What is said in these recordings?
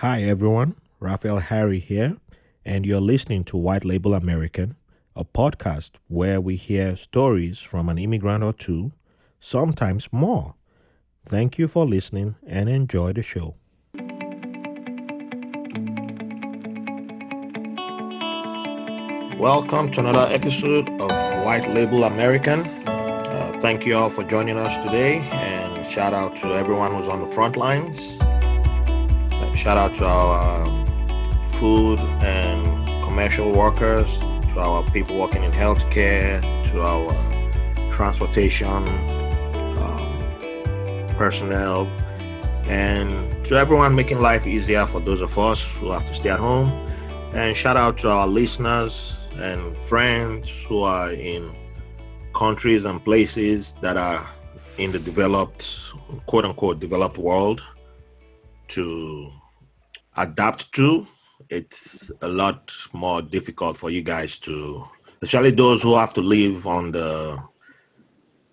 Hi, everyone. Raphael Harry here, and you're listening to White Label American, a podcast where we hear stories from an immigrant or two, sometimes more. Thank you for listening and enjoy the show. Welcome to another episode of White Label American. Uh, thank you all for joining us today, and shout out to everyone who's on the front lines. Shout out to our um, food and commercial workers, to our people working in healthcare, to our transportation um, personnel, and to everyone making life easier for those of us who have to stay at home. And shout out to our listeners and friends who are in countries and places that are in the developed, quote unquote, developed world to adapt to, it's a lot more difficult for you guys to, especially those who have to live on the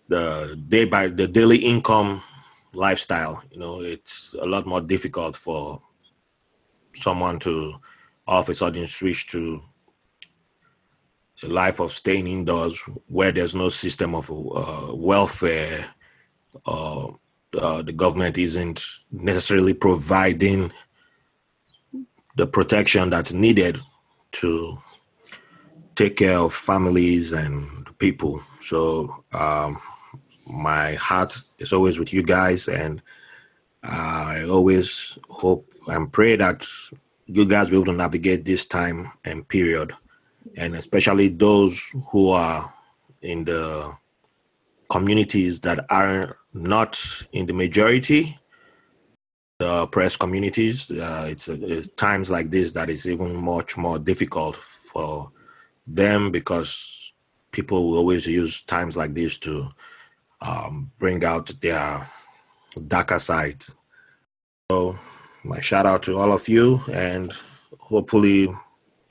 the day by the daily income lifestyle. You know, it's a lot more difficult for someone to all of a sudden switch to a life of staying indoors where there's no system of uh, welfare uh, uh, the government isn't necessarily providing the protection that's needed to take care of families and people. So um, my heart is always with you guys, and I always hope and pray that you guys will be able to navigate this time and period, and especially those who are in the communities that are not in the majority the press communities. Uh, it's, it's, times like this that is even much more difficult for them because people will always use times like this to um, bring out their darker side. So, my shout out to all of you, and hopefully,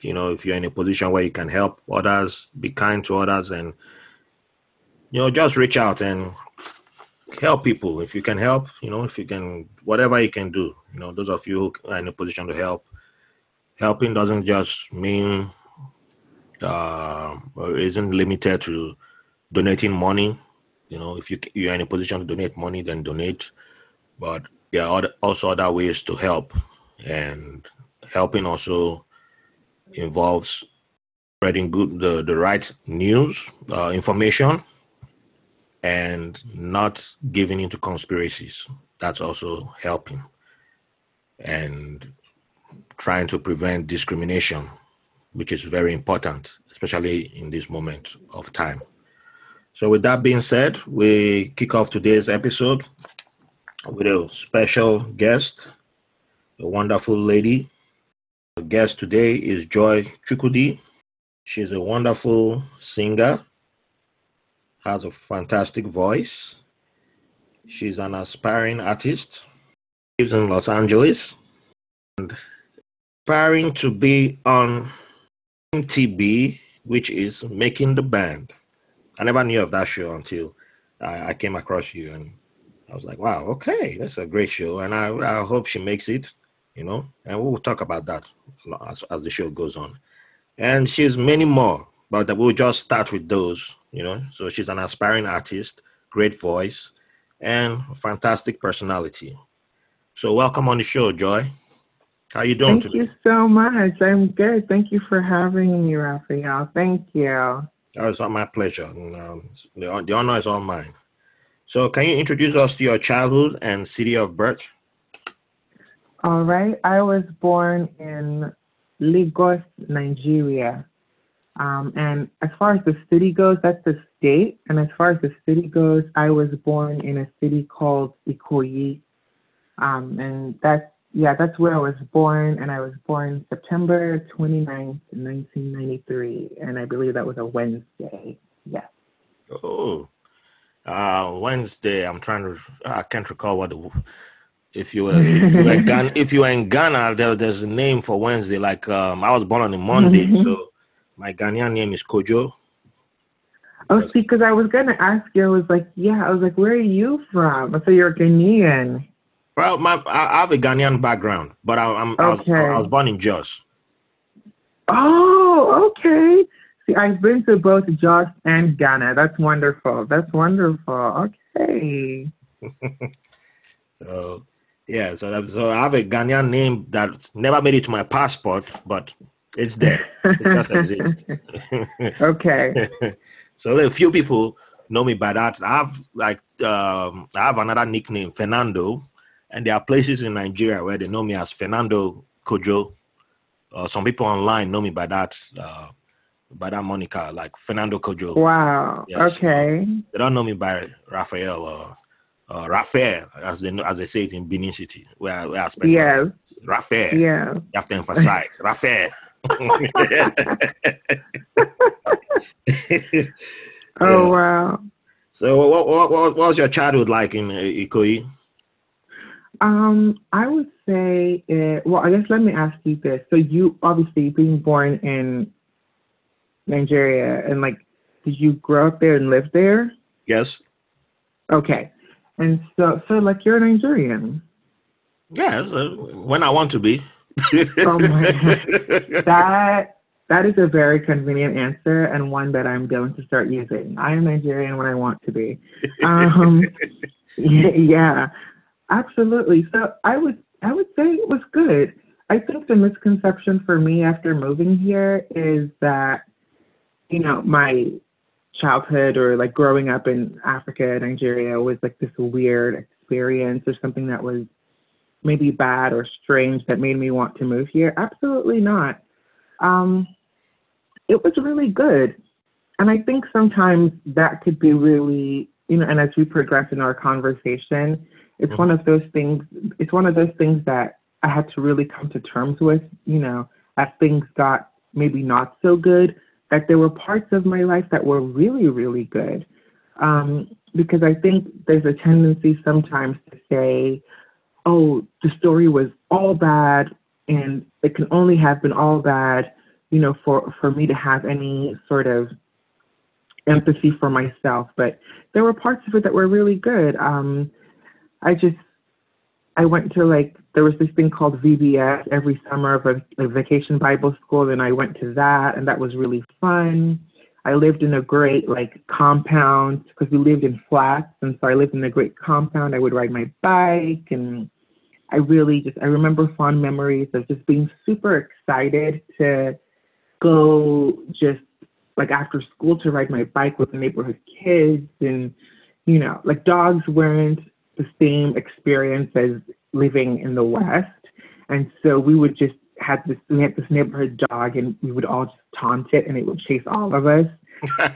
you know, if you're in a position where you can help others, be kind to others, and you know, just reach out and help people. If you can help you know if you can whatever you can do you know those of you who are in a position to help helping doesn't just mean uh isn't limited to donating money. You know if you you're in a position to donate money then donate. But there are also other ways to help. And helping also involves spreading good the, the right news uh, information and not giving into conspiracies. That's also helping. And trying to prevent discrimination, which is very important, especially in this moment of time. So, with that being said, we kick off today's episode with a special guest, a wonderful lady. The guest today is Joy Chukwudi. She's a wonderful singer has a fantastic voice. She's an aspiring artist, lives in Los Angeles, and aspiring to be on MTB, which is Making the Band. I never knew of that show until I, I came across you, and I was like, wow, okay, that's a great show. And I, I hope she makes it, you know, and we'll talk about that as, as the show goes on. And she's many more, but we'll just start with those you know. So she's an aspiring artist, great voice, and fantastic personality. So welcome on the show, Joy. How you doing today? Thank today? you so much. I'm good. Thank you for having me, Raphael. Thank you. Oh, it's all my pleasure. Um, the, the honor is all mine. So, can you introduce us to your childhood and city of birth? All right. I was born in Lagos, Nigeria. Um, and as far as the city goes, that's the state. And as far as the city goes, I was born in a city called Ikoyi. Um, and that's, yeah, that's where I was born. And I was born September 29th, 1993. And I believe that was a Wednesday. Yes. Oh, uh, Wednesday. I'm trying to, I can't recall what the, if you were, if you were, Ghana, if you were in Ghana, there, there's a name for Wednesday. Like um, I was born on a Monday, so my Ghanaian name is Kojo. Oh, see, because I was gonna ask you, I was like, yeah, I was like, where are you from? So you're Ghanaian. Well, my I have a Ghanaian background, but I, am okay. I, was, I was born in Jos. Oh, okay. See, I've been to both Jos and Ghana. That's wonderful. That's wonderful. Okay. so, yeah, so that, so I have a Ghanaian name that's never made it to my passport, but it's there. It just exist. okay. so a few people know me by that. I have like um, I have another nickname, Fernando, and there are places in Nigeria where they know me as Fernando Kojo. Uh, some people online know me by that uh, by that moniker, like Fernando Kojo. Wow. Yes. Okay. They don't know me by Raphael or uh, Raphael, as they know, as they say it in Benin City, where, where I spend. Yes. Raphael. Yeah. You have to emphasize Raphael. oh wow! So, what, what, what, was your childhood like in uh, Ikoyi? Um, I would say, it, well, I guess let me ask you this. So, you obviously being born in Nigeria, and like, did you grow up there and live there? Yes. Okay, and so, so like, you're a Nigerian. Yes, uh, when I want to be. Oh my that that is a very convenient answer and one that I'm going to start using. I am Nigerian when I want to be. Um, yeah, absolutely. So I would I would say it was good. I think the misconception for me after moving here is that you know my childhood or like growing up in Africa, Nigeria was like this weird experience or something that was maybe bad or strange that made me want to move here. Absolutely not. Um, it was really good. And I think sometimes that could be really, you know, and as we progress in our conversation, it's mm-hmm. one of those things, it's one of those things that I had to really come to terms with, you know, as things got maybe not so good, that there were parts of my life that were really, really good. Um, because I think there's a tendency sometimes to say, oh, the story was all bad and it can only have been all bad, you know, for, for me to have any sort of empathy for myself. But there were parts of it that were really good. Um, I just, I went to like, there was this thing called VBS every summer of a, a vacation Bible school, and I went to that, and that was really fun. I lived in a great like compound because we lived in flats, and so I lived in a great compound. I would ride my bike and I really just I remember fond memories of just being super excited to go just like after school to ride my bike with the neighborhood kids and you know like dogs weren't the same experience as living in the west. And so we would just have this we had this neighborhood dog and we would all just taunt it and it would chase all of us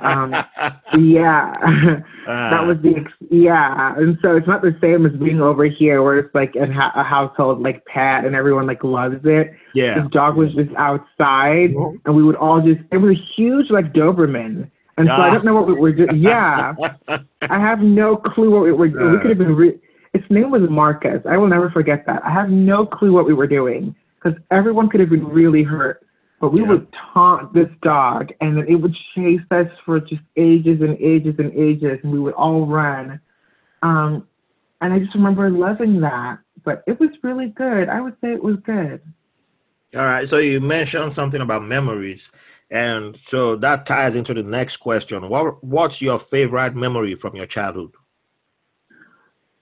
um, yeah, uh, that was the ex- yeah, and so it's not the same as being over here where it's like a, a household like pet and everyone like loves it. Yeah, the dog was just outside, mm-hmm. and we would all just it was a huge like Doberman. And so I don't know what we were doing. Yeah, I have no clue what we were doing. Uh, we could have been. Re- its name was Marcus. I will never forget that. I have no clue what we were doing because everyone could have been really hurt. But we yeah. would taunt this dog, and then it would chase us for just ages and ages and ages, and we would all run. Um, and I just remember loving that. But it was really good. I would say it was good. All right. So you mentioned something about memories, and so that ties into the next question. What What's your favorite memory from your childhood?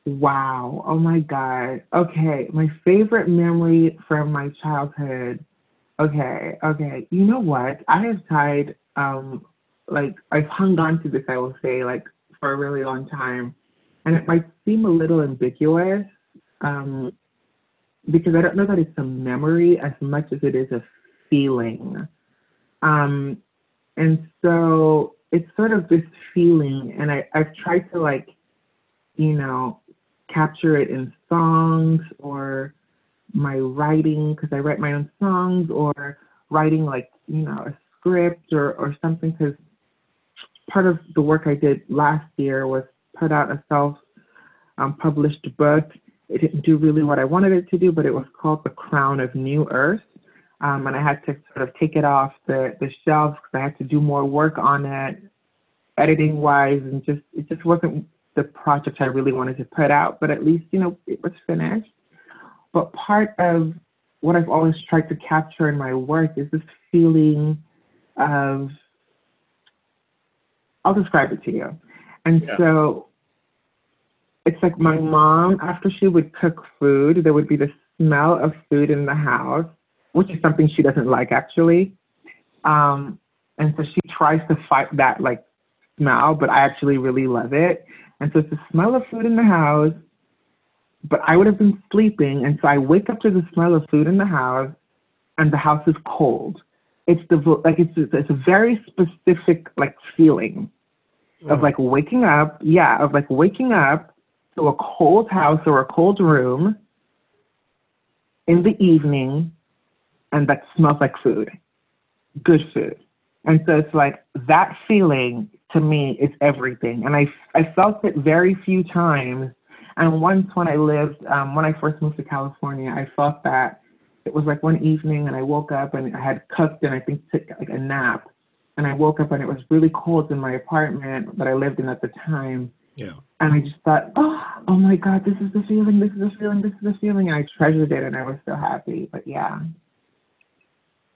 Wow. Oh my God. Okay. My favorite memory from my childhood Okay, okay. You know what? I have tied, um, like, I've hung on to this, I will say, like, for a really long time. And it might seem a little ambiguous um, because I don't know that it's a memory as much as it is a feeling. Um, and so it's sort of this feeling, and I, I've tried to, like, you know, capture it in songs or my writing because I write my own songs or writing like you know a script or or something because part of the work I did last year was put out a self um, published book. It didn't do really what I wanted it to do, but it was called The Crown of New Earth. Um, and I had to sort of take it off the, the shelves because I had to do more work on it, editing wise, and just it just wasn't the project I really wanted to put out, but at least, you know, it was finished. But part of what I've always tried to capture in my work is this feeling of, I'll describe it to you. And yeah. so it's like my mom, after she would cook food, there would be the smell of food in the house, which is something she doesn't like actually. Um, and so she tries to fight that like smell, but I actually really love it. And so it's the smell of food in the house, but I would have been sleeping. And so I wake up to the smell of food in the house and the house is cold. It's the, like, it's, it's a very specific like feeling mm. of like waking up. Yeah. Of like waking up to a cold house or a cold room in the evening and that smells like food, good food. And so it's like that feeling to me is everything. And I, I felt it very few times. And once when I lived, um, when I first moved to California, I thought that it was like one evening and I woke up and I had cooked and I think took like a nap. And I woke up and it was really cold in my apartment that I lived in at the time. Yeah. And I just thought, oh, oh my God, this is the feeling, this is the feeling, this is the feeling. And I treasured it and I was so happy. But yeah.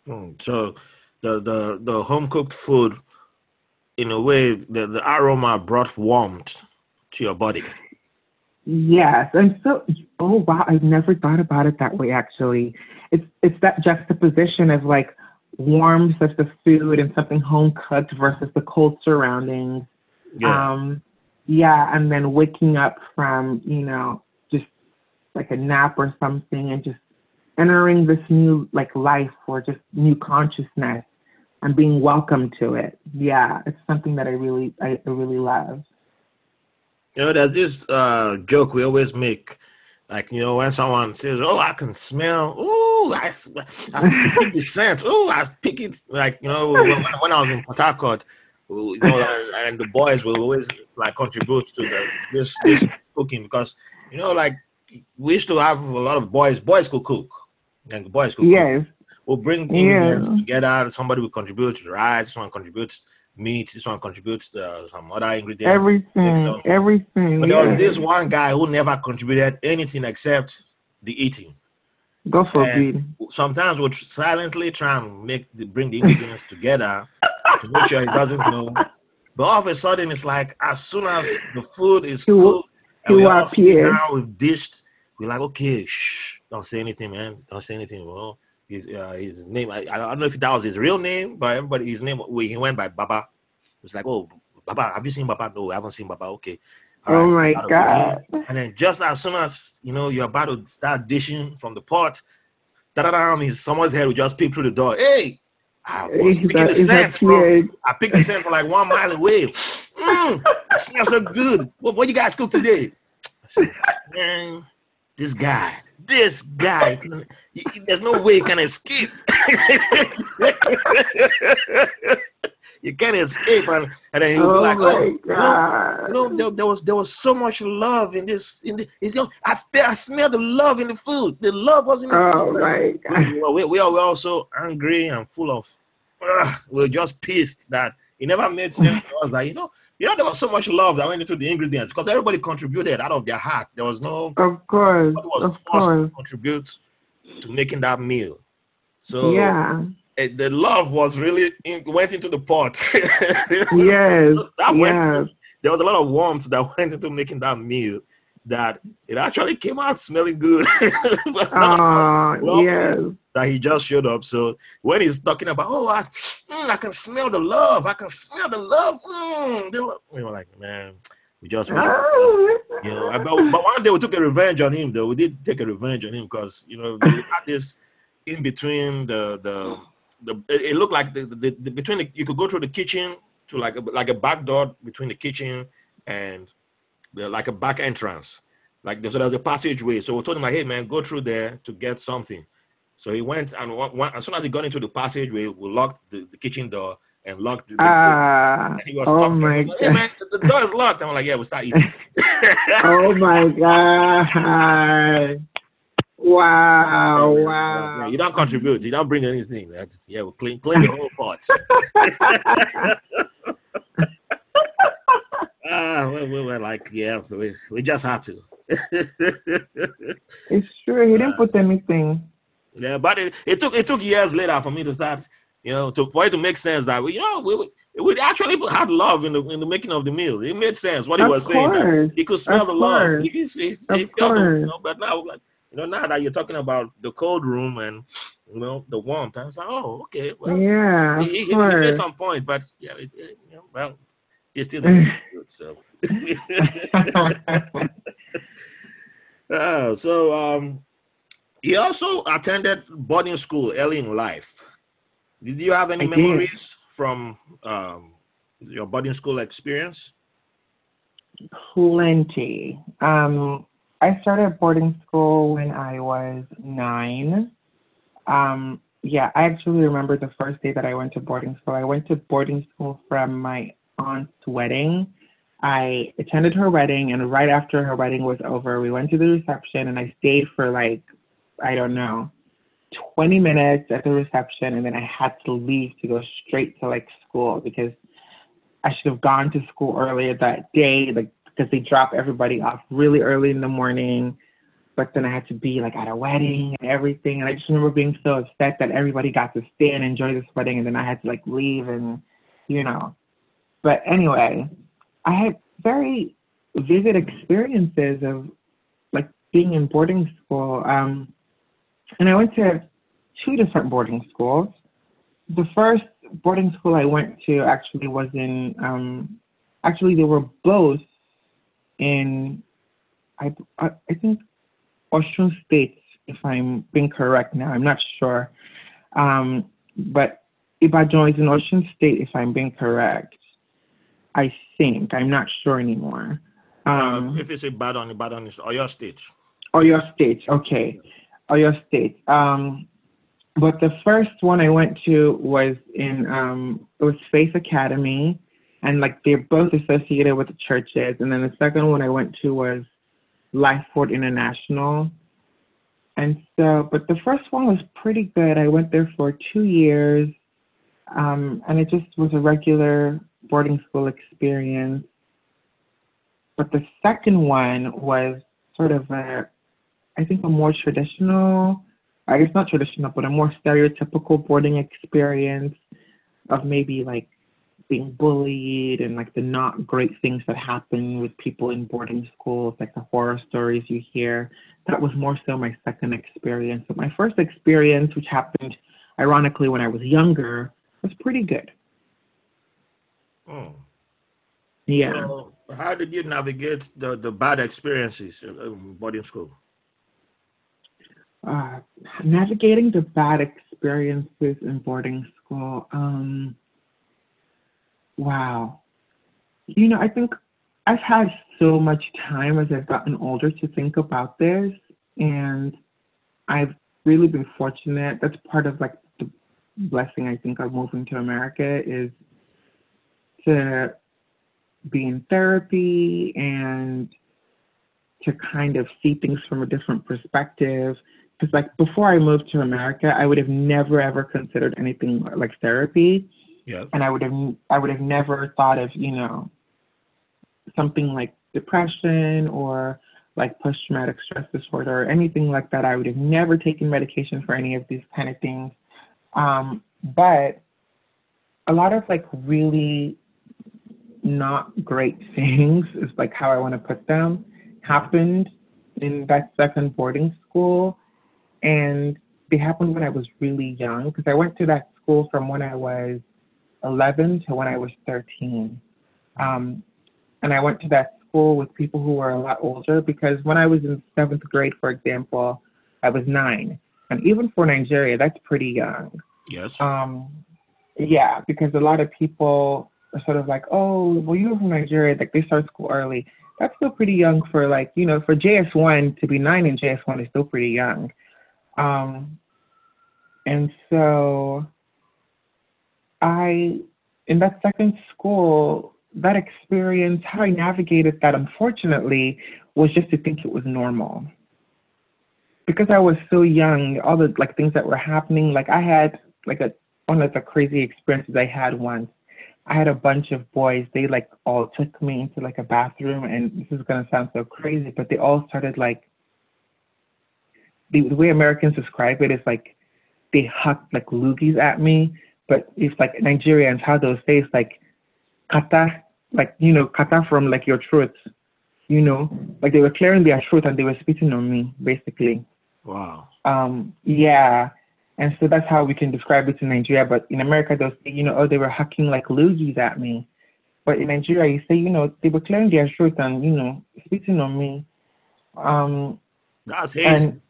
Mm, so the, the, the home cooked food, in a way, the, the aroma brought warmth to your body. Yes. And so, oh wow, I've never thought about it that way actually. It's, it's that juxtaposition of like warmth of the food and something home cooked versus the cold surroundings. Yeah. Um, yeah, and then waking up from, you know, just like a nap or something and just entering this new like life or just new consciousness and being welcome to it. Yeah, it's something that I really I, really love. You know, there's this uh, joke we always make. Like, you know, when someone says, Oh, I can smell, oh, I, I pick the scent, oh, I pick it. Like, you know, when, when I was in Port Harcourt, you know, and the boys will always like contribute to the this this cooking because you know, like we used to have a lot of boys. Boys could cook, and the boys could yes. Cook. We'll bring ingredients yeah. together. Somebody will contribute to the rice. Someone contributes meat. This one contributes to uh, some other ingredients. Everything, everything. But there was this one guy who never contributed anything except the eating. God forbid. Sometimes we'll silently try and make the, bring the ingredients together to make sure he doesn't know. But all of a sudden, it's like as soon as the food is cooked and we all now we've dished, we're like, okay, shh, don't say anything, man. Don't say anything. Well, his, uh, his name, I, I don't know if that was his real name, but everybody, his name, he went by Baba. It's like, oh, Baba, have you seen Baba? No, I haven't seen Baba. Okay. All oh right, my God. And then just as soon as, you know, you're about to start dishing from the pot, da-da-da, someone's head will just peep through the door. Hey, I was picking that, the scent from. I picked the scent from like one mile away. Mm, it smells so good. What, what you guys cook today? I said, man, this guy, this guy, there's no way he can escape. you can't escape, and, and then he'll oh be like, "Oh, you know, you know there, there, was there was so much love in this. In the, you know, I feel I smell the love in the food. The love was in the oh food. My God. We, we, we, are, we are also angry and full of. Uh, we're just pissed that it never made sense to us that you know you know there was so much love that went into the ingredients because everybody contributed out of their heart. There was no of course was of forced course. to contribute to making that meal. So yeah it, the love was really in, went into the pot. yes. that yes. there was a lot of warmth that went into making that meal that it actually came out smelling good. oh, yes. That he just showed up. So when he's talking about, oh, I, mm, I can smell the love. I can smell the love. Mm, the love. We were like, man, we just, you know. But, but one day we took a revenge on him, though. We did take a revenge on him because, you know, we had this in between the the the it looked like the, the, the between the, you could go through the kitchen to like a, like a back door between the kitchen and like a back entrance. Like so there's a passageway. So we told him like, hey man, go through there to get something. So he went and one, as soon as he got into the passageway, we locked the, the kitchen door and locked the, the uh, and he was oh my was like, hey man, the, the, door is locked. And I'm like, yeah, we'll start eating. oh my god. Wow, wow. Yeah, you don't contribute. You don't bring anything. That's, yeah, we'll clean, clean the whole pot. uh, we, we were like, yeah, we, we just had to. it's true. He didn't uh, put anything. Yeah, but it, it took it took years later for me to start, you know, to for it to make sense that we, you know, we, we actually had love in the in the making of the meal. It made sense what he of was course. saying. He could smell of the love. He, he, he, he felt the, you know, but now, like, you know, now that you're talking about the cold room and you know the warmth, I was like, oh, okay, well, yeah, he, he, he made some point, but yeah, it, it, you know, well, he's still so. uh, so um, he also attended boarding school early in life. Did you have any I memories did. from um, your boarding school experience? Plenty. Um, I started boarding school when I was nine. Um, yeah, I actually remember the first day that I went to boarding school. I went to boarding school from my aunt's wedding. I attended her wedding, and right after her wedding was over, we went to the reception, and I stayed for like, I don't know, 20 minutes at the reception, and then I had to leave to go straight to like school because I should have gone to school earlier that day, like because they drop everybody off really early in the morning. But then I had to be like at a wedding and everything, and I just remember being so upset that everybody got to stay and enjoy this wedding, and then I had to like leave, and you know. But anyway, I had very vivid experiences of like being in boarding school. Um, and I went to two different boarding schools. The first boarding school I went to actually was in, um, actually, they were both in, I, I, think, Osun State, if I'm being correct now. I'm not sure. Um, but Ibadan is in Osun State, if I'm being correct. I think. I'm not sure anymore. Um, uh, if it's Ibadan, Ibadan is Oyo State. Oyo State, okay. Oyo State. Um, but the first one I went to was in um, it was Faith Academy, and like they're both associated with the churches. And then the second one I went to was Lifeforte International. And so, but the first one was pretty good. I went there for two years, um, and it just was a regular boarding school experience. But the second one was sort of a, I think, a more traditional, I guess not traditional, but a more stereotypical boarding experience of maybe like being bullied and like the not great things that happen with people in boarding schools, like the horror stories you hear. That was more so my second experience. But my first experience, which happened ironically when I was younger, was pretty good. Oh. Yeah. So how did you navigate the, the bad experiences in boarding school? Uh, navigating the bad experiences in boarding school. Um, wow. You know, I think I've had so much time as I've gotten older to think about this, and I've really been fortunate. That's part of like the blessing I think of moving to America is to be in therapy and to kind of see things from a different perspective. Because like before I moved to America, I would have never ever considered anything like therapy. Yeah. And I would have I would have never thought of, you know, something like depression or like post traumatic stress disorder or anything like that. I would have never taken medication for any of these kind of things. Um, but a lot of like really not great things is like how I want to put them happened in that second boarding school and they happened when I was really young because I went to that school from when I was 11 to when I was 13 um, and I went to that school with people who were a lot older because when I was in seventh grade for example I was nine. And even for Nigeria that's pretty young. Yes. um, yeah because a lot of people sort of like, oh, well, you're from Nigeria, like they start school early. That's still pretty young for like, you know, for JS1 to be nine in JS1 is still pretty young. Um, and so I, in that second school, that experience, how I navigated that, unfortunately, was just to think it was normal. Because I was so young, all the like things that were happening, like I had like a one of the crazy experiences I had once I had a bunch of boys. They like all took me into like a bathroom, and this is gonna sound so crazy, but they all started like the, the way Americans describe it is like they hucked like loogies at me, but it's like Nigerians how they'll say it's like kata, like you know kata from like your throat, you know, like they were clearing their throat and they were spitting on me basically. Wow. Um, yeah. And so that's how we can describe it in Nigeria. But in America, they'll say, you know, oh, they were hacking like loogies at me. But in Nigeria, you say, you know, they were clearing their throat and, you know, spitting on me. Um, that's And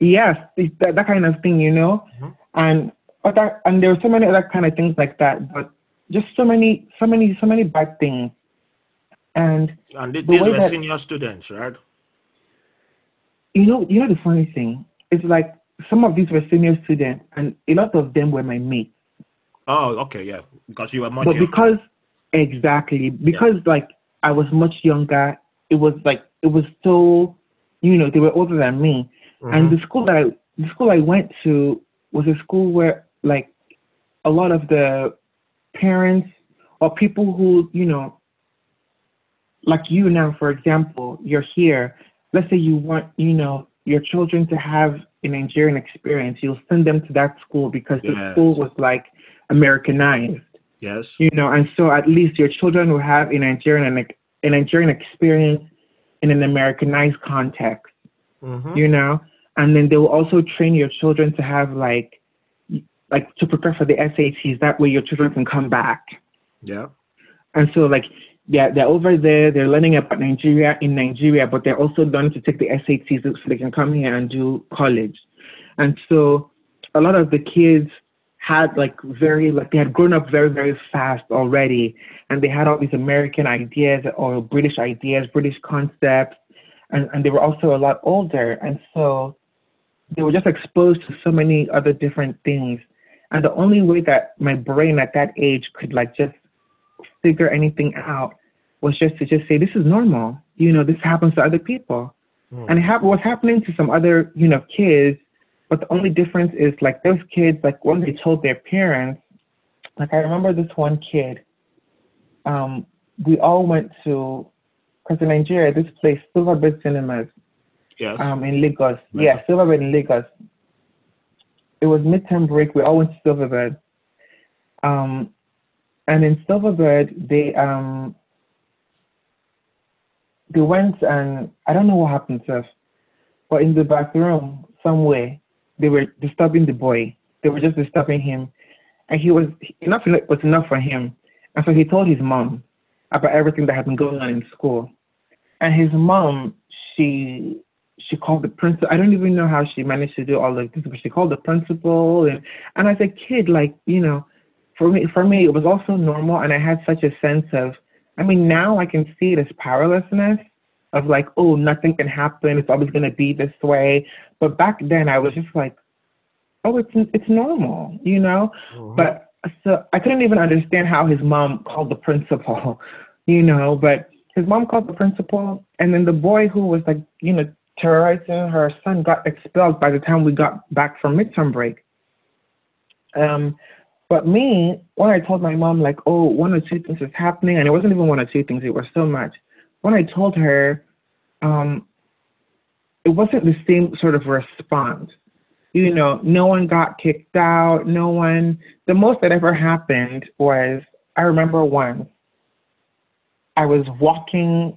yes, that, that kind of thing, you know. Mm-hmm. And other, and there were so many other kind of things like that. But just so many, so many, so many bad things. And and these were that, senior students, right? You know, you know the funny thing. It's like some of these were senior students, and a lot of them were my mates. Oh, okay, yeah, because you were much. But younger. because exactly because yeah. like I was much younger, it was like it was so, you know, they were older than me, mm-hmm. and the school that I the school I went to was a school where like a lot of the parents or people who you know, like you now, for example, you're here. Let's say you want, you know, your children to have a Nigerian experience, you'll send them to that school because yes. the school was like Americanized. Yes. You know, and so at least your children will have a Nigerian a Nigerian experience in an Americanized context. Mm-hmm. You know, and then they will also train your children to have like like to prepare for the SATs. That way, your children can come back. Yeah. And so, like, yeah, they're over there. They're learning about Nigeria in Nigeria, but they're also learning to take the SATs so they can come here and do college. And so a lot of the kids had like very like they had grown up very very fast already, and they had all these American ideas or British ideas, British concepts, and and they were also a lot older, and so they were just exposed to so many other different things. And the only way that my brain at that age could like just figure anything out was just to just say this is normal. You know, this happens to other people, mm. and it was happening to some other you know kids. But the only difference is like those kids, like when they told their parents, like I remember this one kid. Um, we all went to, because in Nigeria, this place, Silverbird Cinemas. Yes. Um, in Lagos. Yeah, yeah Silverbird in Lagos. It was midterm break. We all went to Silverbird. Um, and in Silverbird, they um they went and I don't know what happened to us, but in the bathroom somewhere they were disturbing the boy. They were just disturbing him, and he was enough was enough for him, and so he told his mom about everything that had been going on in school, and his mom she she called the principal. I don't even know how she managed to do all of this, but she called the principal, and and as a kid, like you know, for me for me it was also normal, and I had such a sense of I mean, now I can see this powerlessness of like, oh, nothing can happen. It's always going to be this way. But back then, I was just like, oh, it's it's normal, you know. Mm-hmm. But so I couldn't even understand how his mom called the principal, you know. But his mom called the principal, and then the boy who was like, you know, terrorizing her son got expelled by the time we got back from midterm break. Um, but me, when I told my mom, like, oh, one or two things is happening, and it wasn't even one or two things, it was so much. When I told her, um, it wasn't the same sort of response. You know, no one got kicked out, no one, the most that ever happened was, I remember once, I was walking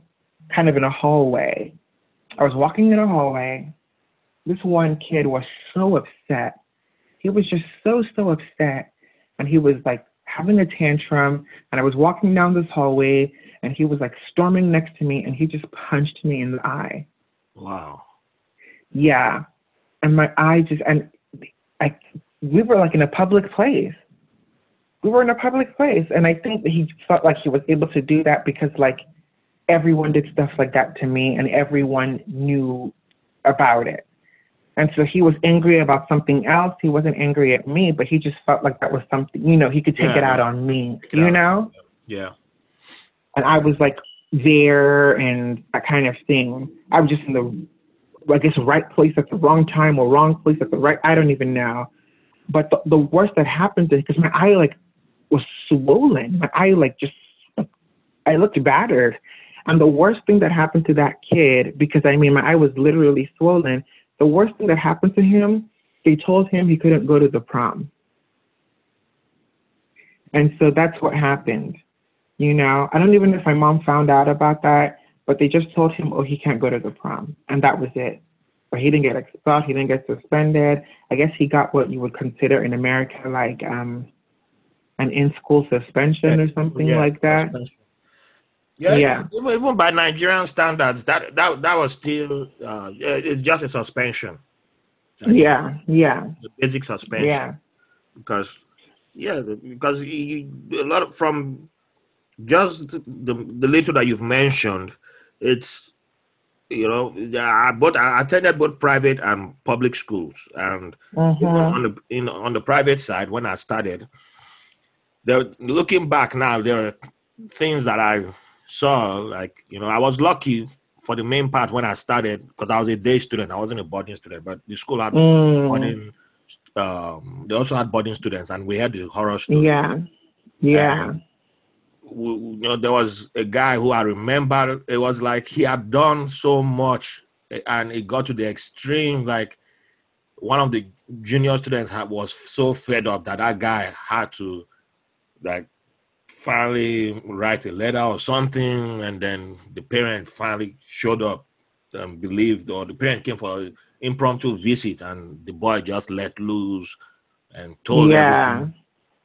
kind of in a hallway. I was walking in a hallway. This one kid was so upset. He was just so, so upset and he was like having a tantrum and I was walking down this hallway and he was like storming next to me and he just punched me in the eye. Wow. Yeah. And my eye just and I we were like in a public place. We were in a public place and I think that he felt like he was able to do that because like everyone did stuff like that to me and everyone knew about it. And so he was angry about something else. He wasn't angry at me, but he just felt like that was something, you know, he could take yeah. it out on me, you know? Yeah. And I was like there and that kind of thing. I was just in the, I guess, right place at the wrong time or wrong place at the right, I don't even know. But the, the worst that happened is because my eye, like, was swollen. My eye like just I looked battered. And the worst thing that happened to that kid, because I mean my eye was literally swollen, the worst thing that happened to him, they told him he couldn't go to the prom. And so that's what happened. You know, I don't even know if my mom found out about that, but they just told him, oh, he can't go to the prom. And that was it. But he didn't get expelled, he didn't get suspended. I guess he got what you would consider in America like um, an in school suspension or something yeah, like that. Suspension. Yeah, yeah. Even, by Nigerian standards, that that that was still uh, it's just a suspension. yeah, yeah. Basic suspension. Yeah. Because yeah, because you, a lot of, from just the the little that you've mentioned, it's you know I both I attended both private and public schools, and mm-hmm. on the in, on the private side when I started, there looking back now there are things that I saw like you know I was lucky for the main part when I started because I was a day student I wasn't a boarding student but the school had mm. boarding um, they also had boarding students, and we had the horror story. Yeah, yeah. We, you know, there was a guy who I remember. It was like he had done so much, and it got to the extreme. Like one of the junior students had, was so fed up that that guy had to, like, finally write a letter or something, and then the parent finally showed up and believed, or the parent came for an impromptu visit and the boy just let loose and told yeah.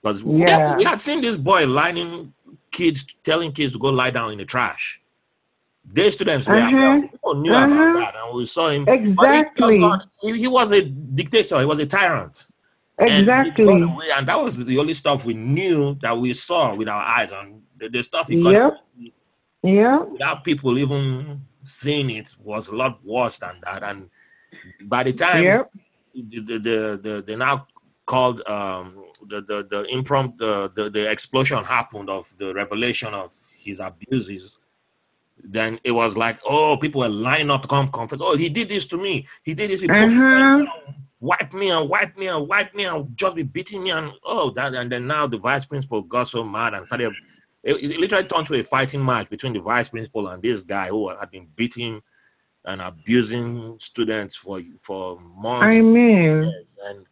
Because yeah. we, had seen this boy lining kids, telling kids to go lie down in the trash. Day students uh-huh. people knew uh-huh. about that, and we saw him. Exactly. He, he, was a dictator. He was a tyrant. Exactly. And, away, and, that was the only stuff we knew that we saw with our eyes, and the, the stuff he got. Yep. Yeah. Without people even seeing it was a lot worse than that, and by the time yep. the, the, the, the they now called um, the, the the impromptu the, the explosion happened of the revelation of his abuses then it was like oh people were lining up to come confess oh he did this to me he did this he uh-huh. Wipe me and wipe me and wipe me and just be beating me and oh that and then now the vice principal got so mad and started it, it literally turned to a fighting match between the vice principal and this guy who had been beating and abusing students for for months. I mean, and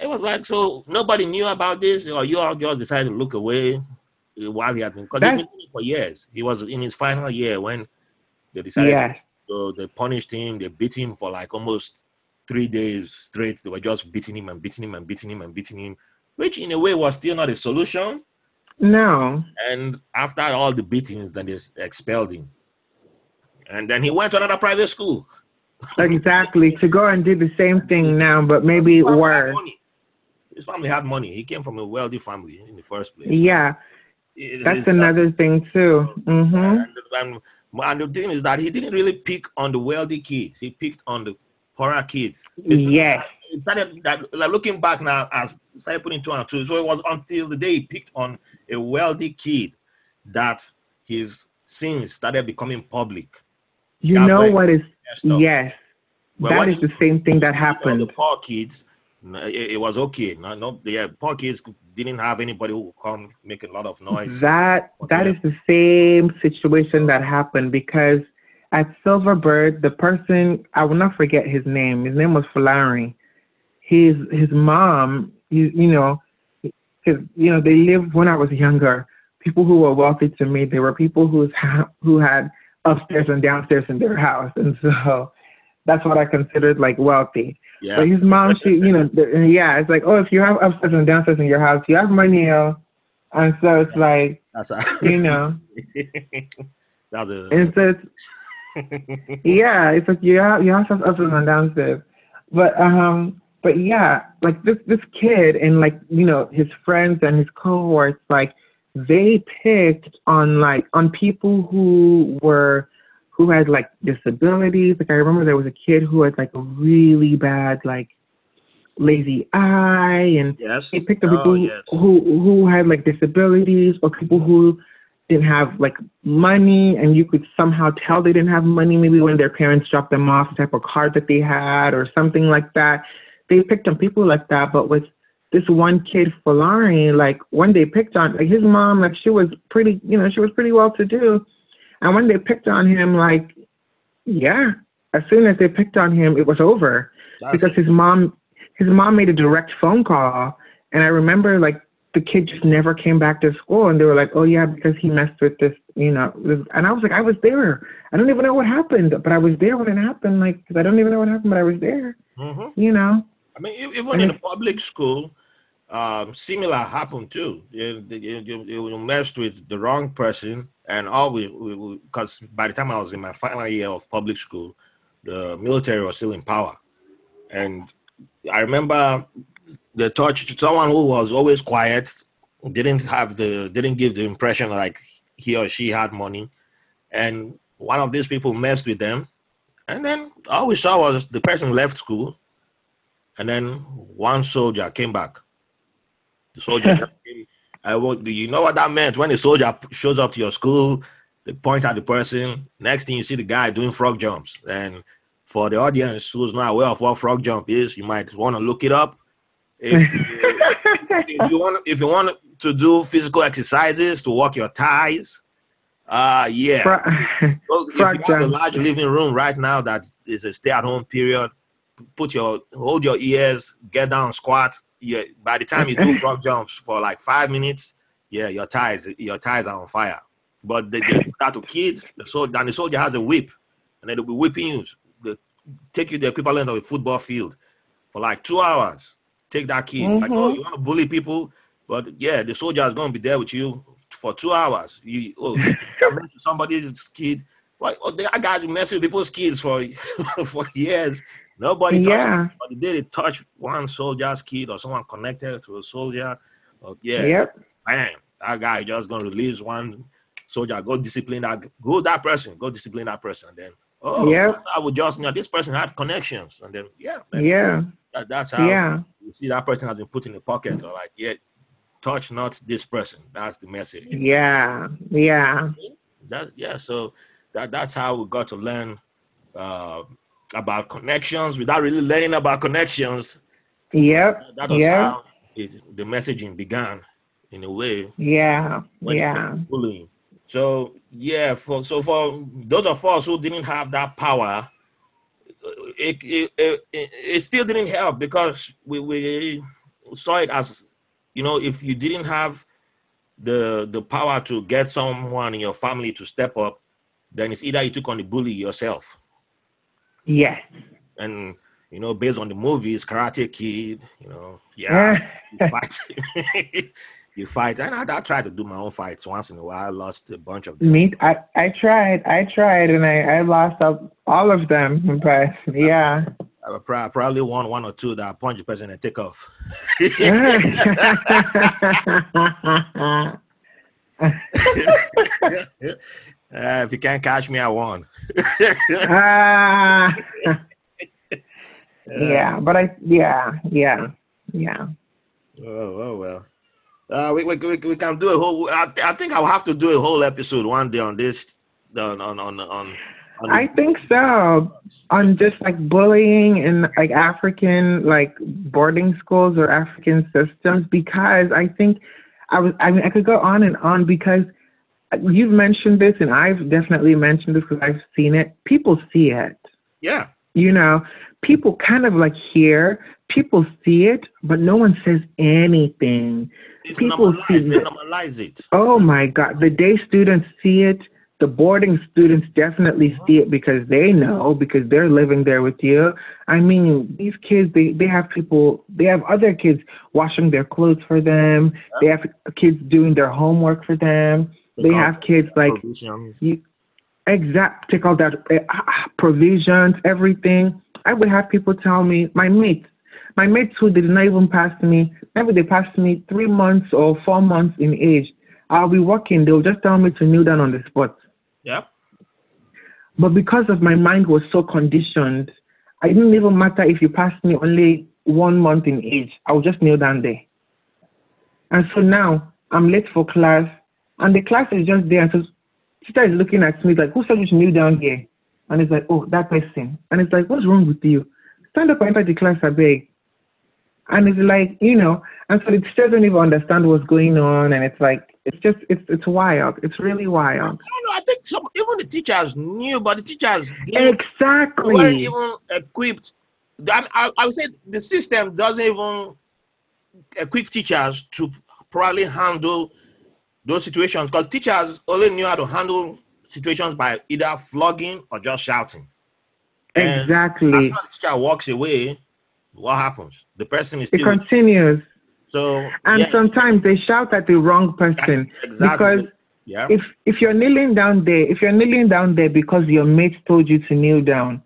it was like so nobody knew about this, or you all just decided to look away while he had been because he'd been doing it for years. He was in his final year when they decided. Yeah. So they punished him. They beat him for like almost three days straight. They were just beating him and beating him and beating him and beating him, which in a way was still not a solution. No. And after all the beatings, then they expelled him and then he went to another private school. exactly to go and do the same thing now, but maybe worse. His family had money. He came from a wealthy family in the first place. Yeah, that's another thing too. Mm-hmm. And, and, and, the thing is that he didn't really pick on the wealthy kids. He picked on the poorer kids. Yes. He started that like looking back now as started putting two and two. So it was until the day he picked on a wealthy kid that his sins started becoming public. You That's know what is yes. Well, that is the same thing that happened. The poor kids, it, it, was okay. No, no, yeah, poor kids didn't have anybody who would come make a lot of noise. That that is the same situation that happened because at Silverbird, the person I will not forget his name. His name was Falari. His his mom, you, you know, his, you know, they lived when I was younger. People who were wealthy to me, they were people who who had upstairs and downstairs in their house, and so that's what I considered like wealthy. Yeah. But his mom, she, you know, yeah, it's like, oh, if you have upstairs and downstairs in your house, you have money, oh. and so it's like, that's you know, that's a, and so it's, yeah, it's like you have you have some upstairs and downstairs, but um, but yeah, like this this kid and like you know his friends and his cohorts, like they picked on like on people who were who had like disabilities. Like I remember there was a kid who had like a really bad like lazy eye, and yes. they picked on oh, people yes. who who had like disabilities or people who didn't have like money, and you could somehow tell they didn't have money. Maybe when their parents dropped them off, the type of card that they had or something like that. They picked on people like that, but with this one kid Fulani, like when they picked on like his mom, like she was pretty, you know, she was pretty well to do, and when they picked on him, like yeah, as soon as they picked on him, it was over That's because his mom, his mom made a direct phone call, and I remember like the kid just never came back to school, and they were like, oh yeah, because he messed with this, you know, and I was like, I was there. I don't even know what happened, but I was there when it happened, like because I don't even know what happened, but I was there. Mm-hmm. You know. I mean, even in a public school, um, similar happened too. You, you, you, messed with the wrong person, and all we because by the time I was in my final year of public school, the military was still in power, and I remember the touch someone who was always quiet, didn't have the didn't give the impression like he or she had money, and one of these people messed with them, and then all we saw was the person left school, and then one soldier came back the soldier I will, do you know what that meant? When the soldier shows up to your school, they point at the person. Next thing you see the guy doing frog jumps. And for the audience who's not aware of what frog jump is, you might want to look it up. If, if you want, if you want to do physical exercises to walk your thighs, uh yeah. so if you have a large living room right now that is a stay-at-home period, put your hold your ears, get down, squat, yeah, by the time you do frog jumps for like five minutes, yeah, your ties your ties are on fire. But they, they start to kids, the soldier and the soldier has a whip, and they'll be whipping you. They take you the equivalent of a football field for like two hours. Take that kid. Mm-hmm. Like, oh, mm-hmm. you want to bully people? But yeah, the soldier is gonna be there with you for two hours. You oh mess with somebody's kid. Like, oh, I got messing with people's kids for for years. Nobody yeah. touched But did it touch one soldier's kid or someone connected to a soldier. Or, yeah, yep. bam, that guy just gonna release one soldier, go discipline that go that person, go discipline that person. And then oh yeah, I would just you know this person had connections. And then yeah, man, yeah. That, that's how yeah. You see that person has been put in the pocket or like, yeah, touch not this person. That's the message. Yeah, yeah. That yeah, so that that's how we got to learn uh, about connections without really learning about connections. Yep. That was yep. how it, the messaging began in a way. Yeah. yeah. Bullying. So yeah, for so for those of us who didn't have that power, it it, it, it still didn't help because we, we saw it as you know if you didn't have the the power to get someone in your family to step up, then it's either you took on the bully yourself Yes. And you know, based on the movies, Karate Kid, you know, yeah, fight, you fight, and I, I try to do my own fights once in a while. I lost a bunch of them. Me, I, I tried, I tried, and I, I lost up all of them. But yeah, I probably won one or two that I punch the person and take off. Uh, if you can't catch me, I won. uh, yeah, but I yeah yeah yeah. Oh, oh well. Uh, we, we, we, we can do a whole. I, I think I'll have to do a whole episode one day on this. On on on. on, on I think so. On just like bullying in like African like boarding schools or African systems because I think I was I mean I could go on and on because you've mentioned this, and I've definitely mentioned this because I've seen it. People see it. Yeah. You know, people kind of like hear, people see it, but no one says anything. It's people see it. normalize it. Oh my God. The day students see it, the boarding students definitely uh-huh. see it because they know because they're living there with you. I mean, these kids they, they have people they have other kids washing their clothes for them. Yeah. They have kids doing their homework for them they have kids like you, exact take all that uh, provisions, everything. I would have people tell me, my mates, my mates who did not even pass me, maybe they passed me three months or four months in age. I'll be working, they'll just tell me to kneel down on the spot. Yeah. But because of my mind was so conditioned, it didn't even matter if you passed me only one month in age. I'll just kneel down there. And so now I'm late for class. And the class is just there. And so teacher is looking at me like, who said you should kneel down here? And it's like, oh, that person. And it's like, what's wrong with you? Stand up and enter the class, I beg. And it's like, you know, and so the teachers don't even understand what's going on. And it's like, it's just, it's it's wild. It's really wild. I don't know. I think some, even the teachers knew, but the teachers exactly weren't even equipped. I, I, I would say the system doesn't even equip teachers to properly handle those situations because teachers only knew how to handle situations by either flogging or just shouting. Exactly. And as the teacher walks away, what happens? The person is still. It continues. So. And yeah. sometimes they shout at the wrong person. Exactly. Because yeah. if if you're kneeling down there, if you're kneeling down there because your mate told you to kneel down,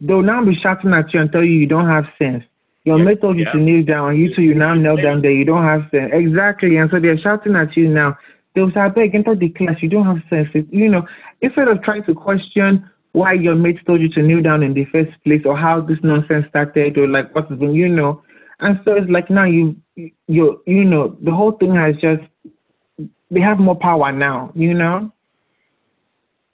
they'll now be shouting at you and tell you you don't have sense. Your yeah. mate told you to kneel down, you two you now kneel down there. You don't have sense. Exactly. And so they're shouting at you now. They'll say, "I beg, enter the class. You don't have sense." You know, instead of trying to question why your mates told you to kneel down in the first place or how this nonsense started or like what's been, you know. And so it's like now you you you know the whole thing has just they have more power now, you know.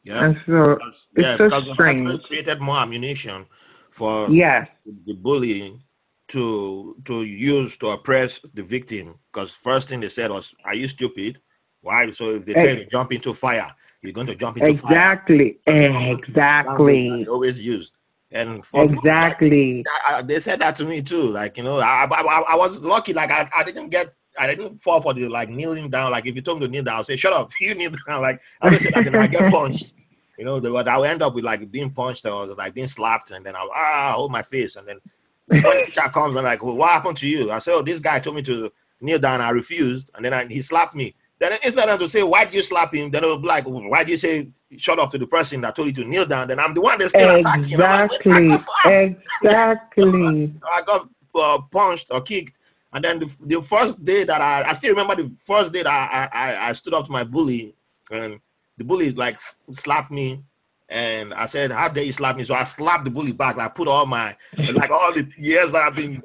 Yeah. And so because, it's yeah, so strange. created more ammunition for yes the bullying to to use to oppress the victim. Because first thing they said was, "Are you stupid? Why?" So if they tell you jump into fire, you're going to jump into exactly, fire. exactly. Always used. And exactly, I, they said that to me too. Like you know, I, I, I was lucky. Like I, I didn't get I didn't fall for the like kneeling down. Like if you told me to kneel down, I'll say, "Shut up, you kneel down." Like I would say that, then I get punched. You know, but I would end up with like being punched or like being slapped, and then I'll ah hold my face, and then when the teacher comes and like, well, "What happened to you?" I say, "Oh, this guy told me to kneel down. I refused, and then I, he slapped me." Then instead of to say, why do you slap him? Then it will be like, why do you say, shut up to the person that told you to kneel down? Then I'm the one that's still exactly. attacking. Like, I exactly. I got uh, punched or kicked. And then the, the first day that I, I still remember the first day that I, I, I stood up to my bully and the bully like slapped me and I said, How dare you slap me? So I slapped the bully back. Like, I put all my, like, all the years that I've been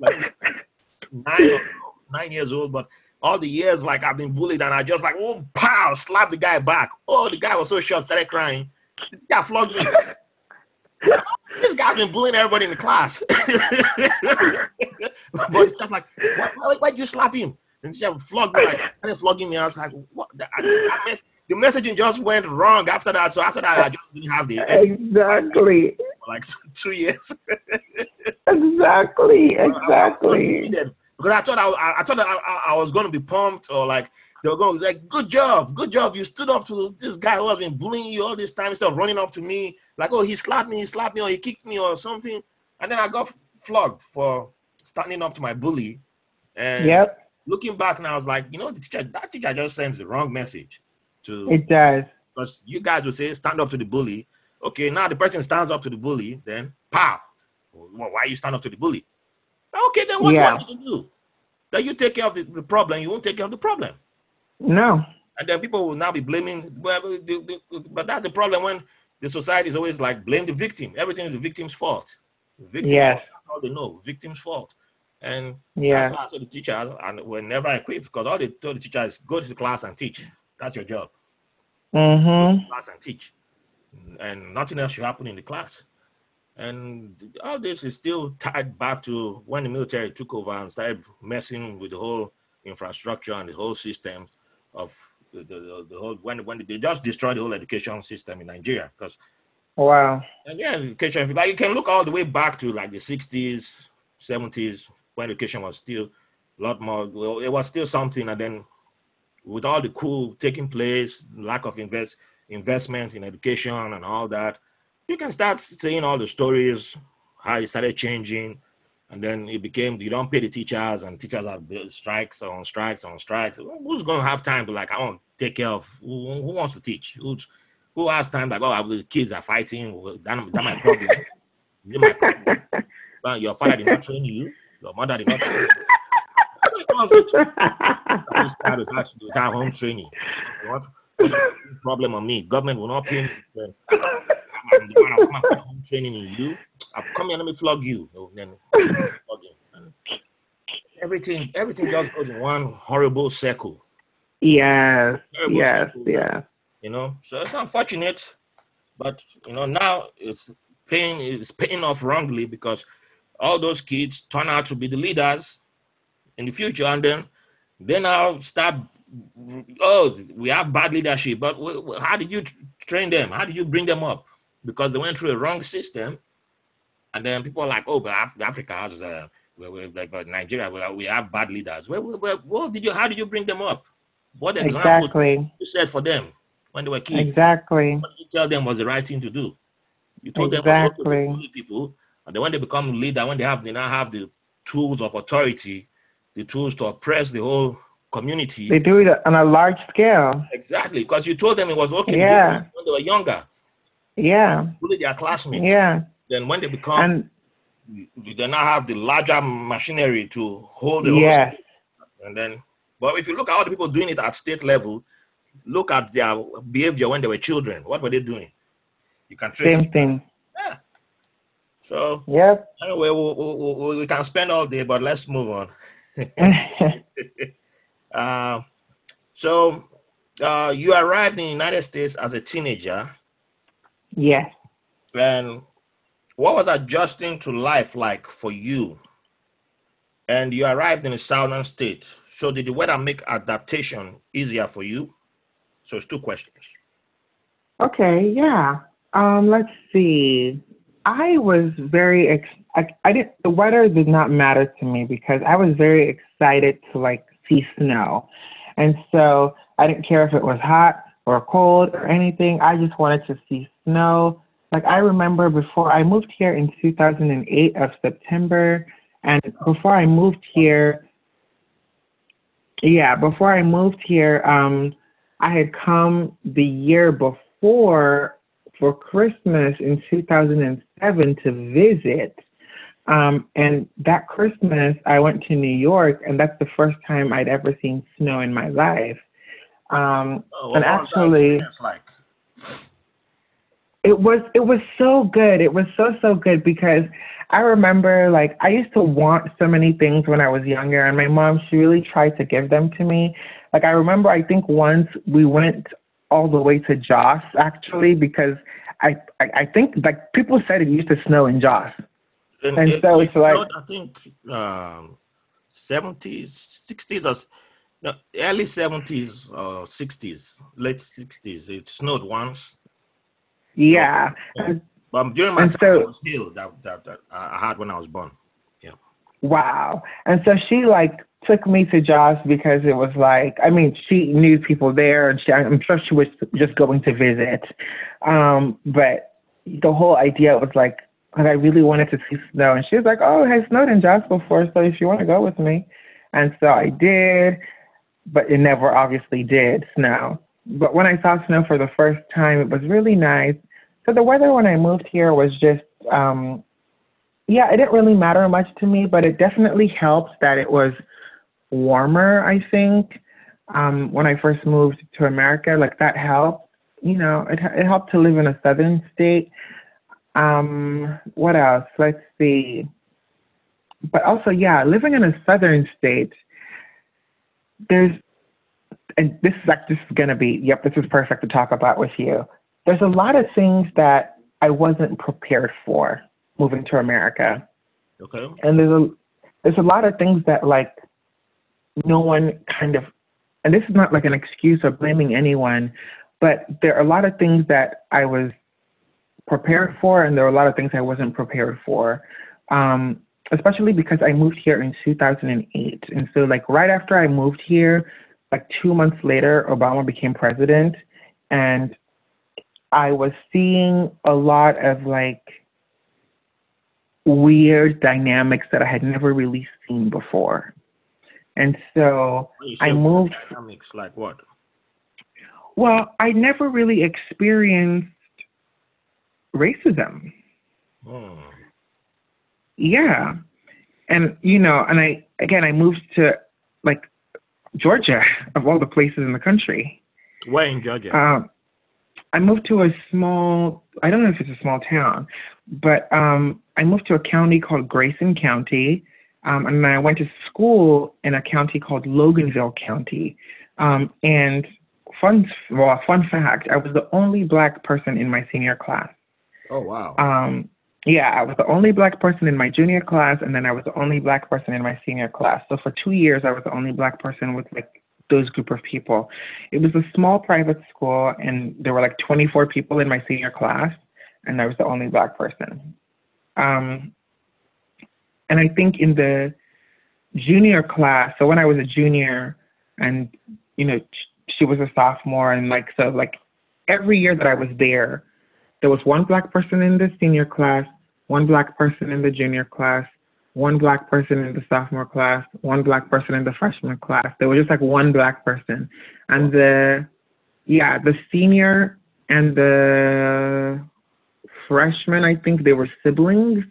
like nine, nine years old, but all the years like I've been bullied and I just like oh pow slap the guy back. Oh the guy was so shocked, started crying. This guy flogged me. this guy's been bullying everybody in the class. but it's just like why, why, why, did you slap him? And she flogged me like and flogging me. I was like, what I, I the messaging just went wrong after that. So after that, I just didn't have the exactly like two years. exactly, exactly. Because I thought I, I thought I, I was going to be pumped or like they were going to like, good job, good job. You stood up to this guy who has been bullying you all this time instead of running up to me like, oh, he slapped me, he slapped me, or he kicked me or something. And then I got flogged for standing up to my bully. And yep. looking back now, I was like, you know, the teacher, that teacher just sends the wrong message to it does. Because you guys will say, stand up to the bully. Okay, now the person stands up to the bully, then pow. Well, why you stand up to the bully? Okay, then what yeah. do I need to do? That you take care of the, the, problem, you won't take care of the problem. No. And then people will now be blaming, well, the, the, but that's the problem when the society is always like blame the victim. Everything is the victim's fault. Victim's yes. Fault. That's all they know. Victim's fault. And yeah. that's why I the teachers and we're never equipped because all they told the teacher is go to the class and teach. That's your job. Mm-hmm. class and teach. And nothing else should happen in the class. And all this is still tied back to when the military took over and started messing with the whole infrastructure and the whole system of the, the, the whole when when they just destroyed the whole education system in Nigeria because wow. Nigerian education like you can look all the way back to like the 60s 70s when education was still a lot more well it was still something and then with all the coup taking place lack of invest investment in education and all that you can start saying all the stories, how it started changing, and then it became you don't pay the teachers, and teachers are strikes on strikes on strikes. Who's going to have time to like I want to take care of who, who wants to teach? Who who has time like oh the kids are fighting? Oh, that, is that my problem? Is my problem? Well, your father did not train you. Your mother did not train you. Without, without home training. What, what problem on me? Government will not pay me. I'm the one I'll come and home training in you. I'll come here, let me flog you. Then flog and everything, everything just goes in one horrible circle. Yes. Horrible yes. Circle, yeah. You know, so it's unfortunate, but you know now it's paying it's paying off wrongly because all those kids turn out to be the leaders in the future, and then they now start. Oh, we have bad leadership, but how did you train them? How did you bring them up? Because they went through a wrong system, and then people are like, "Oh, but Africa has uh, like but Nigeria, we have bad leaders." Where, where, what did you? How did you bring them up? What example exactly. you said for them when they were kids? Exactly. What did you tell them was the right thing to do? You told exactly. them was people, and then when they become leader, when they have they now have the tools of authority, the tools to oppress the whole community. They do it on a large scale. Exactly, because you told them it was okay yeah. when they were younger. Yeah. Bully their classmates. Yeah. Then when they become, and, they now have the larger machinery to hold the yes. And then, but if you look at all the people doing it at state level, look at their behavior when they were children. What were they doing? You can trace same it. thing. Yeah. So yep. Anyway, we, we, we, we can spend all day, but let's move on. uh, so uh, you arrived in the United States as a teenager. Yes. And what was adjusting to life like for you? And you arrived in a southern state. So did the weather make adaptation easier for you? So it's two questions. Okay, yeah. Um, let's see. I was very ex- I, I didn't the weather did not matter to me because I was very excited to like see snow. And so I didn't care if it was hot or cold or anything. I just wanted to see snow. Like I remember before I moved here in 2008 of September and before I moved here yeah, before I moved here um I had come the year before for Christmas in 2007 to visit. Um, and that Christmas, I went to New York, and that's the first time I'd ever seen snow in my life. Um, oh, and actually, like? It was it was so good. It was so so good because I remember like I used to want so many things when I was younger, and my mom she really tried to give them to me. Like I remember, I think once we went all the way to Jos actually because I, I, I think like people said it used to snow in Jos. And, and it, so it's like I think um, 70s, 60s or no, early 70s or 60s, late 60s. It snowed once. Yeah. But during my time, so, it was that, that, that I had when I was born. Yeah. Wow. And so she like took me to Jos because it was like, I mean, she knew people there, and she, I'm sure she was just going to visit. Um, but the whole idea was like, like I really wanted to see snow, and she was like, "Oh, has snowed in Jos before, so if you want to go with me," and so I did, but it never obviously did snow. But when I saw snow for the first time, it was really nice. So the weather when I moved here was just, um, yeah, it didn't really matter much to me, but it definitely helps that it was warmer, I think. Um, when I first moved to America, like that helped. You know, it it helped to live in a southern state. Um, what else? Let's see. But also, yeah, living in a southern state, there's, and this is like this is gonna be, yep, this is perfect to talk about with you. There's a lot of things that I wasn't prepared for moving to America. Okay. And there's a there's a lot of things that like no one kind of, and this is not like an excuse or blaming anyone, but there are a lot of things that I was prepared for, and there are a lot of things I wasn't prepared for. Um, especially because I moved here in 2008. And so, like, right after I moved here, like two months later, Obama became president. And I was seeing a lot of like weird dynamics that I had never really seen before. And so I moved. Dynamics like what? Well, I never really experienced racism. Hmm. Yeah. And, you know, and I, again, I moved to like Georgia, of all the places in the country. In Georgia? Um, I moved to a small, I don't know if it's a small town, but um, I moved to a county called Grayson County. Um, and I went to school in a county called Loganville County. Um, and fun, well, fun fact, I was the only black person in my senior class. Oh wow! Um, yeah, I was the only black person in my junior class, and then I was the only black person in my senior class. So for two years, I was the only black person with like those group of people. It was a small private school, and there were like 24 people in my senior class, and I was the only black person. Um, and I think in the junior class, so when I was a junior, and you know, she was a sophomore, and like so, like every year that I was there, there was one black person in the senior class, one black person in the junior class, one black person in the sophomore class, one black person in the freshman class. There was just like one black person. And the, yeah, the senior and the freshman, I think they were siblings.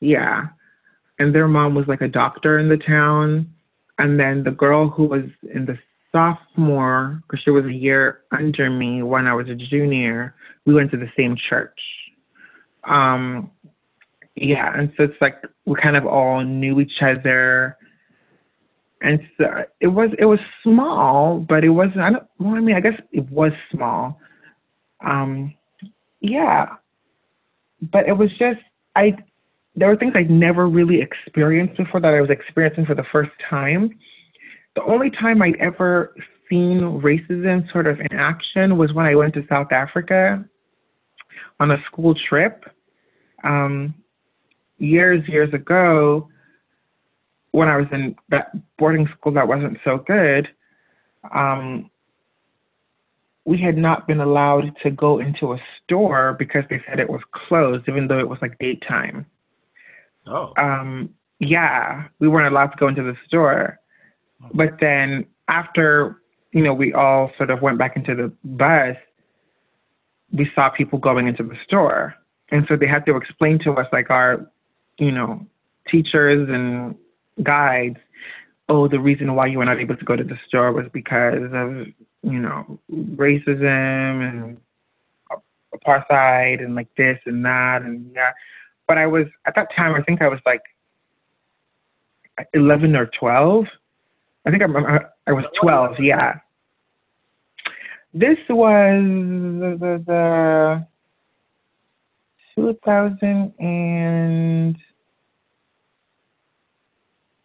Yeah. And their mom was like a doctor in the town. And then the girl who was in the sophomore, because she was a year under me when I was a junior, we went to the same church. Um, yeah, and so it's like we kind of all knew each other, and so it was it was small, but it wasn't. I don't. Well, I mean, I guess it was small. Um, yeah, but it was just I. There were things I'd never really experienced before that I was experiencing for the first time. The only time I'd ever seen racism sort of in action was when I went to South Africa on a school trip. Um, years, years ago, when I was in that boarding school that wasn't so good, um, we had not been allowed to go into a store because they said it was closed, even though it was like daytime. Oh. Um, yeah, we weren't allowed to go into the store. But then after, you know, we all sort of went back into the bus, we saw people going into the store. And so they had to explain to us like our you know, teachers and guides, oh, the reason why you were not able to go to the store was because of, you know, racism and apartheid and like this and that and yeah. But I was at that time. I think I was like eleven or twelve. I think I I was twelve. Yeah. This was the, the, the 2000 and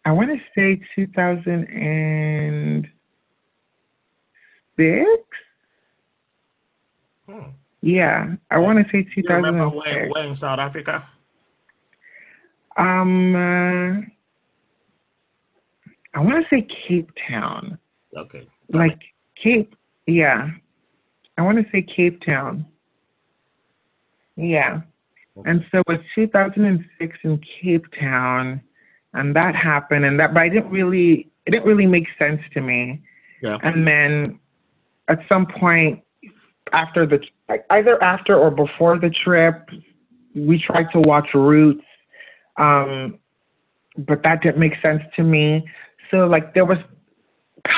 I want to say 2006. Hmm. Yeah, I want to say 2006. You remember where, where in South Africa? Um, uh, I want to say Cape Town. Okay. Like Cape, yeah. I want to say Cape Town. Yeah. And so it was 2006 in Cape Town, and that happened, and that, but I didn't really, it didn't really make sense to me. Yeah. And then at some point after the, either after or before the trip, we tried to watch Roots, um, but that didn't make sense to me. So like there was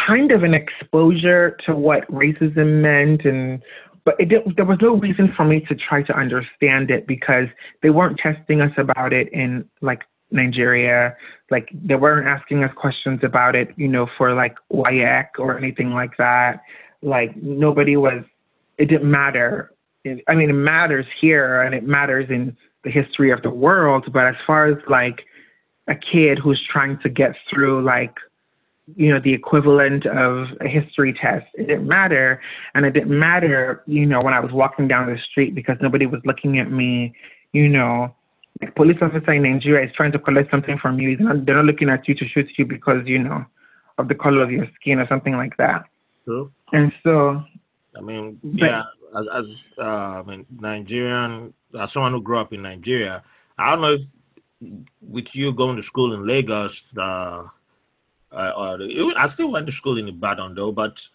kind of an exposure to what racism meant and but it didn't, there was no reason for me to try to understand it because they weren't testing us about it in like Nigeria. Like they weren't asking us questions about it, you know, for like WAEC or anything like that. Like nobody was. It didn't matter. It, I mean, it matters here and it matters in the history of the world. But as far as like a kid who's trying to get through like you know, the equivalent of a history test. It didn't matter. And it didn't matter, you know, when I was walking down the street because nobody was looking at me, you know, like police officer in Nigeria is trying to collect something from you. They're not, they're not looking at you to shoot you because, you know, of the color of your skin or something like that. True. And so. I mean, but, yeah, as, as uh, I mean, Nigerian, as someone who grew up in Nigeria, I don't know if with you going to school in Lagos, uh, uh, or I still went to school in Ibadan though, but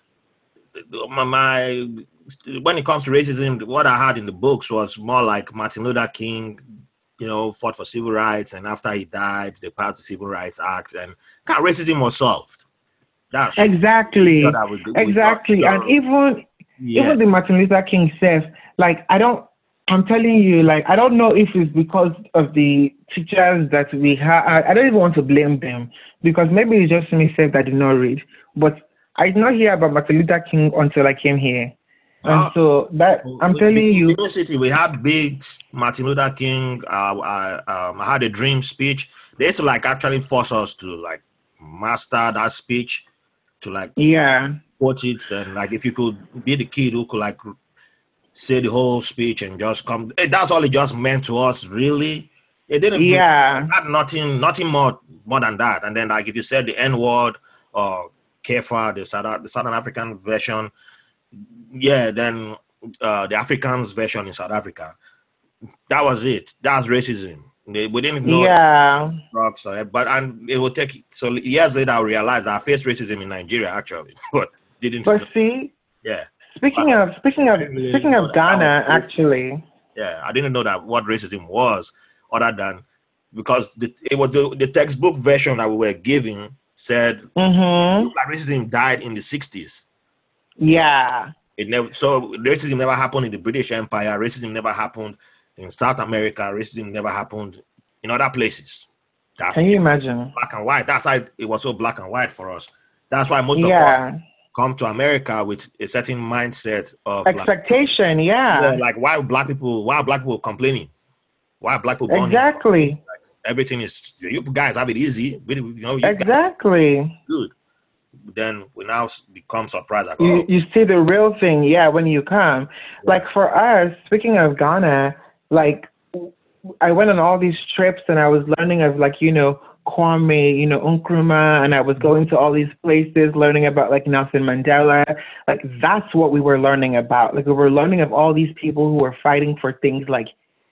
my, my when it comes to racism, what I had in the books was more like Martin Luther King, you know, fought for civil rights, and after he died, they passed the Civil Rights Act, and kind of racism was solved. That's exactly, we, exactly, and even yeah. even the Martin Luther King says, like, I don't I'm telling you, like, I don't know if it's because of the teachers that we have. I don't even want to blame them because maybe it's just me self that I did not read. But I did not hear about Martin Luther King until I came here. And uh, so that I'm telling you, university we had big Martin Luther King. Uh, I, um, I had a dream speech. They used to like actually force us to like master that speech, to like yeah quote it, and like if you could be the kid who could like say the whole speech and just come. Eh, that's all it just meant to us, really. It didn't. Yeah. It had nothing, nothing more, more than that. And then, like, if you said the N word or kaffir, the South, the Southern African version, yeah, then uh, the Afrikaans version in South Africa. That was it. That's racism. They, we didn't know. Yeah. Drugs, but and it will take. So years later, I realized I faced racism in Nigeria actually, but didn't. But know. see. Yeah. Speaking of speaking of really speaking of Ghana, actually. Yeah, I didn't know that what racism was, other than because the, it was the, the textbook version that we were giving said mm-hmm. racism died in the 60s. Yeah. It never so racism never happened in the British Empire. Racism never happened in South America. Racism never happened in other places. That's Can you imagine? Black and white. That's why it was so black and white for us. That's why most yeah. of us come to America with a certain mindset of expectation. Like, yeah. yeah. Like why black people? Why black people complaining? Why black people? Exactly. Like, everything is you guys have it easy. You know. You exactly. Good then we now become surprised. Like, you, oh. you see the real thing, yeah, when you come. Yeah. Like for us, speaking of Ghana, like I went on all these trips and I was learning of like, you know, Kwame, you know, Nkrumah, and I was going to all these places learning about like Nelson Mandela. Like that's what we were learning about. Like we were learning of all these people who were fighting for things like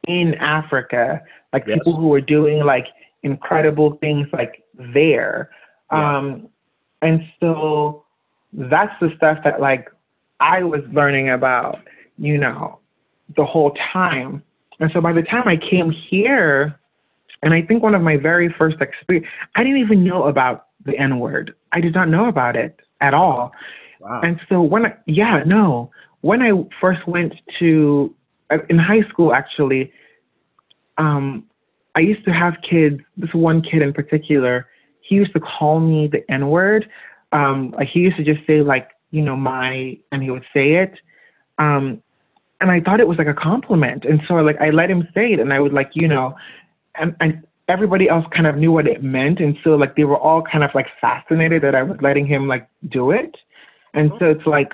in Africa, like yes. people who were doing like incredible things like there. Yeah. Um, and so that's the stuff that like I was learning about, you know, the whole time. And so by the time I came here, and I think one of my very first experience, I didn't even know about the N word. I did not know about it at all. Wow. And so when I, yeah, no, when I first went to, uh, in high school actually, um, I used to have kids, this one kid in particular, he used to call me the N word. Um, like he used to just say like, you know, my, and he would say it. Um, and I thought it was like a compliment. And so like I let him say it and I would like, you know, and, and everybody else kind of knew what it meant. And so like they were all kind of like fascinated that I was letting him like do it. And so it's like,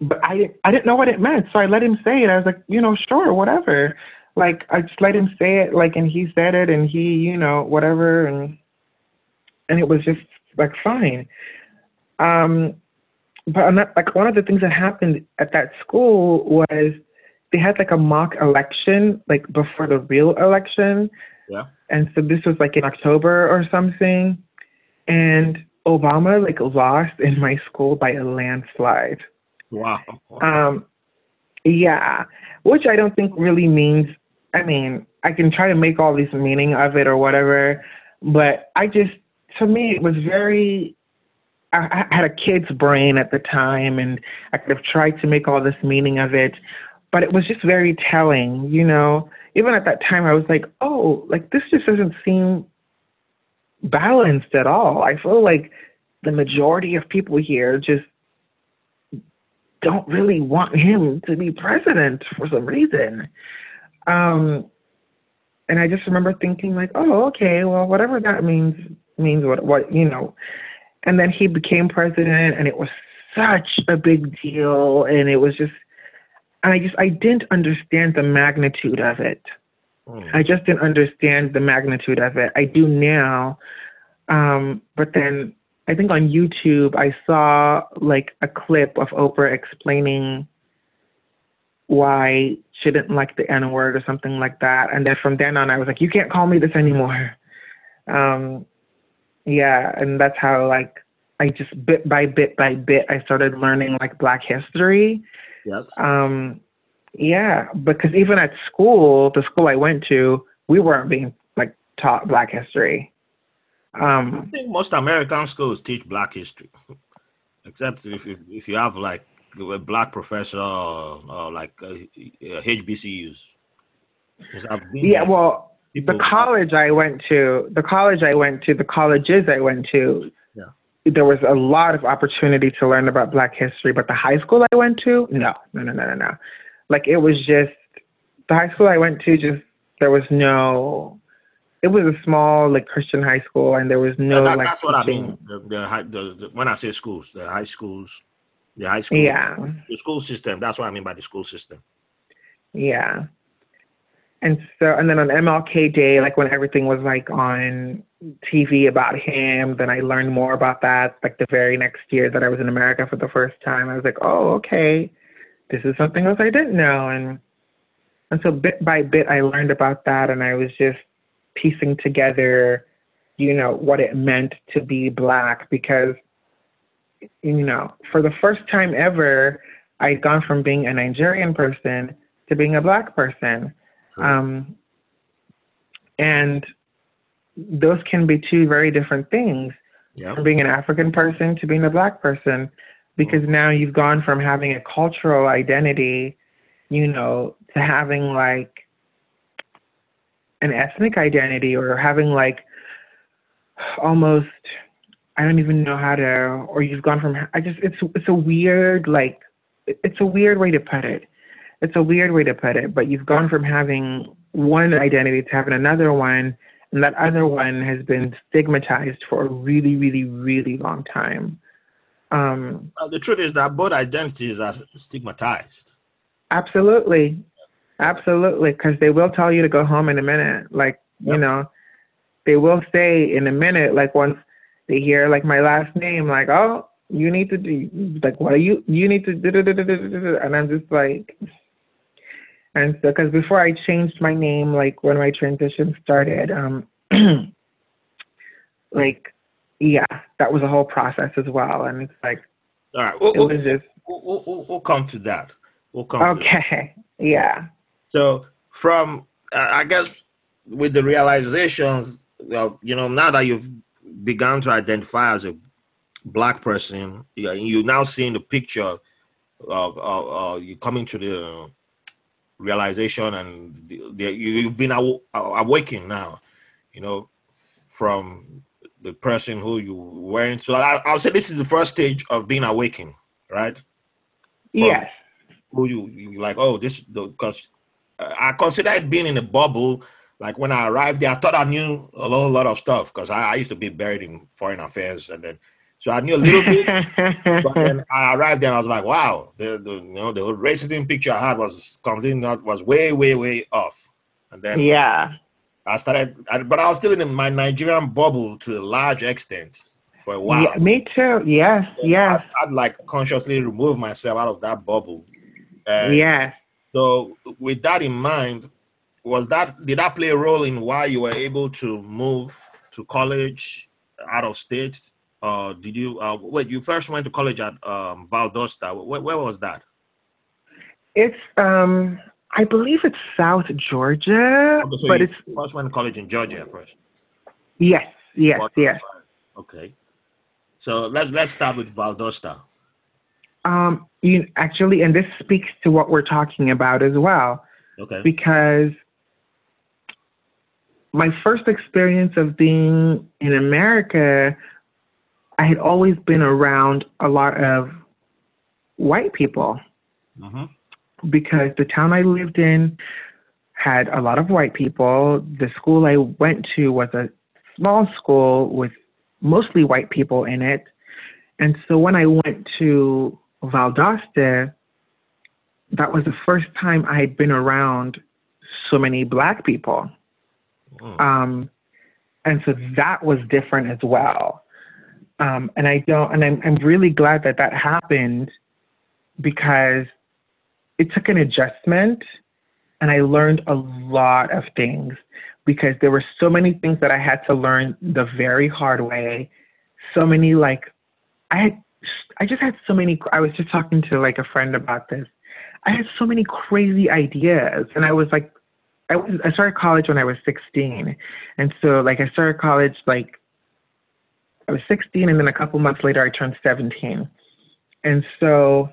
but I I didn't know what it meant. So I let him say it. I was like, you know, sure, whatever. Like I just let him say it like and he said it and he, you know, whatever and and it was just like fine. Um, but not, like one of the things that happened at that school was they had like a mock election like before the real election. Yeah. And so this was like in October or something, and Obama like lost in my school by a landslide. Wow. Um, yeah, which I don't think really means. I mean, I can try to make all this meaning of it or whatever, but I just to me, it was very. I, I had a kid's brain at the time, and I could have tried to make all this meaning of it, but it was just very telling, you know. Even at that time, I was like, oh, like this just doesn't seem balanced at all. I feel like the majority of people here just don't really want him to be president for some reason. Um, and I just remember thinking like, oh, okay, well, whatever that means, means what what you know. And then he became president, and it was such a big deal, and it was just, and I just I didn't understand the magnitude of it. Mm. I just didn't understand the magnitude of it. I do now, um, but then I think on YouTube I saw like a clip of Oprah explaining why she didn't like the N word or something like that. And then from then on, I was like, you can't call me this anymore. Um, yeah, and that's how like I just bit by bit by bit I started learning like Black history. Yes. Um, yeah, because even at school, the school I went to, we weren't being like taught Black history. Um, I think most American schools teach Black history, except if, if if you have like a Black professor or, or like uh, HBCUs. Yeah, well, the college I went to, the college I went to, the colleges I went to. There was a lot of opportunity to learn about Black history, but the high school I went to, no, no, no, no, no, no. Like it was just the high school I went to. Just there was no. It was a small like Christian high school, and there was no. That, like, that's what teaching. I mean. The, the, high, the, the when I say schools, the high schools, the high school, Yeah, the school system. That's what I mean by the school system. yeah. And so, and then on MLK Day, like when everything was like on TV about him, then I learned more about that. Like the very next year that I was in America for the first time, I was like, oh, okay, this is something else I didn't know. And and so bit by bit, I learned about that, and I was just piecing together, you know, what it meant to be black because, you know, for the first time ever, I'd gone from being a Nigerian person to being a black person. Um, and those can be two very different things yeah. from being an African person to being a black person because now you've gone from having a cultural identity, you know, to having like an ethnic identity or having like almost I don't even know how to or you've gone from I just it's it's a weird like it's a weird way to put it. It's a weird way to put it, but you've gone from having one identity to having another one and that other one has been stigmatized for a really, really, really long time. Um, Uh, the truth is that both identities are stigmatized. absolutely, absolutely, because they will tell you to go home in a minute. Like you know, they will say in a minute. Like once they hear like my last name, like oh, you need to do like what are you? You need to do, do, do, do, do, do, do," and I'm just like. And so, because before I changed my name, like when my transition started, um, like, yeah, that was a whole process as well. And it's like, All right, we'll, it we'll, was just, we'll, we'll, we'll come to that. We'll come. To that. okay. Yeah. So from uh, I guess with the realizations, of, you know, now that you've begun to identify as a black person, you you now seeing the picture of, of, of you coming to the realization, and the, the, you- you've been aw- awakened now, you know, from the person who you weren't. So I, I'll say this is the first stage of being awakened, right? Yes. who you, you like oh this because uh, i consider it being in a bubble like when i arrived there i thought i knew a whole lot of stuff because I, I used to be buried in foreign affairs and then so i knew a little bit but then i arrived there and i was like wow the, the you know the racism picture i had was completely not was way way way off and then yeah. i started I, but i was still in my nigerian bubble to a large extent for a while Yeah, me too. Yes. Yes. I, i'd like consciously remove myself out of that bubble and Yes. So, with that in mind, was that did that play a role in why you were able to move to college out of state? Uh, did you uh, wait? You first went to college at um, Valdosta. Where, where was that? It's um I believe it's South Georgia, Okay, so but it's first went to college in Georgia first. yes, yes, yes. Okay. So let's let's start with Valdosta. Um you actually and this speaks to what we're talking about as well Okay. because my first experience of being in America I had always been around a lot of white people hmm because the town I lived in had a lot of white people. The school I went to was a small school with mostly white people in it. And so when I went to Valdosta, that was the first time I had been around so many black people. Mm. Um, and so that was different as well. Um, and I don't, and I'm, I'm really glad that that happened because it took an adjustment and I learned a lot of things because there were so many things that I had to learn the very hard way. So many, like, I had, I just had so many, I was just talking to like a friend about this. I had so many crazy ideas and I was like, I was I started college when I was 16, and so like I started college like I was 16, and then a couple months later I turned 17, and so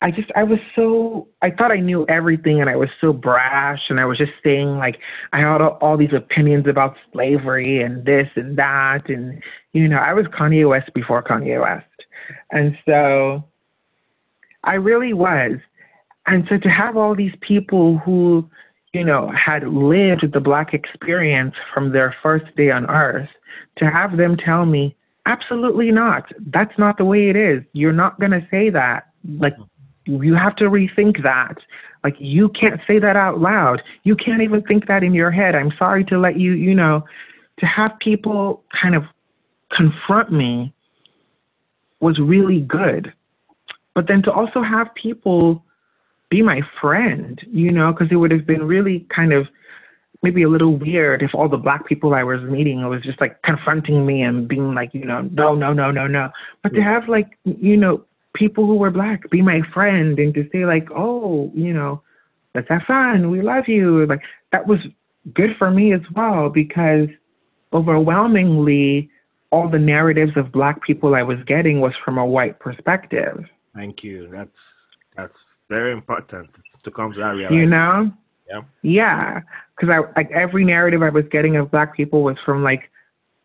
I just I was so I thought I knew everything and I was so brash and I was just saying like I had all, all these opinions about slavery and this and that and you know I was Kanye West before Kanye West. And so I really was. And so to have all these people who you know had lived the black experience from their first day on earth to have them tell me absolutely not that's not the way it is you're not going to say that like you have to rethink that. Like you can't say that out loud. You can't even think that in your head. I'm sorry to let you, you know, to have people kind of confront me was really good. But then to also have people be my friend, you know, because it would have been really kind of maybe a little weird if all the black people I was meeting was just like confronting me and being like, you know, no, no, no, no, no. But to have like, you know, people who were black be my friend and to say like, oh, you know, let's have fun. We love you. Like that was good for me as well because overwhelmingly all the narratives of black people I was getting was from a white perspective. Thank you. That's that's very important to come to that realization. You know? Yeah. Yeah. Because I like every narrative I was getting of black people was from like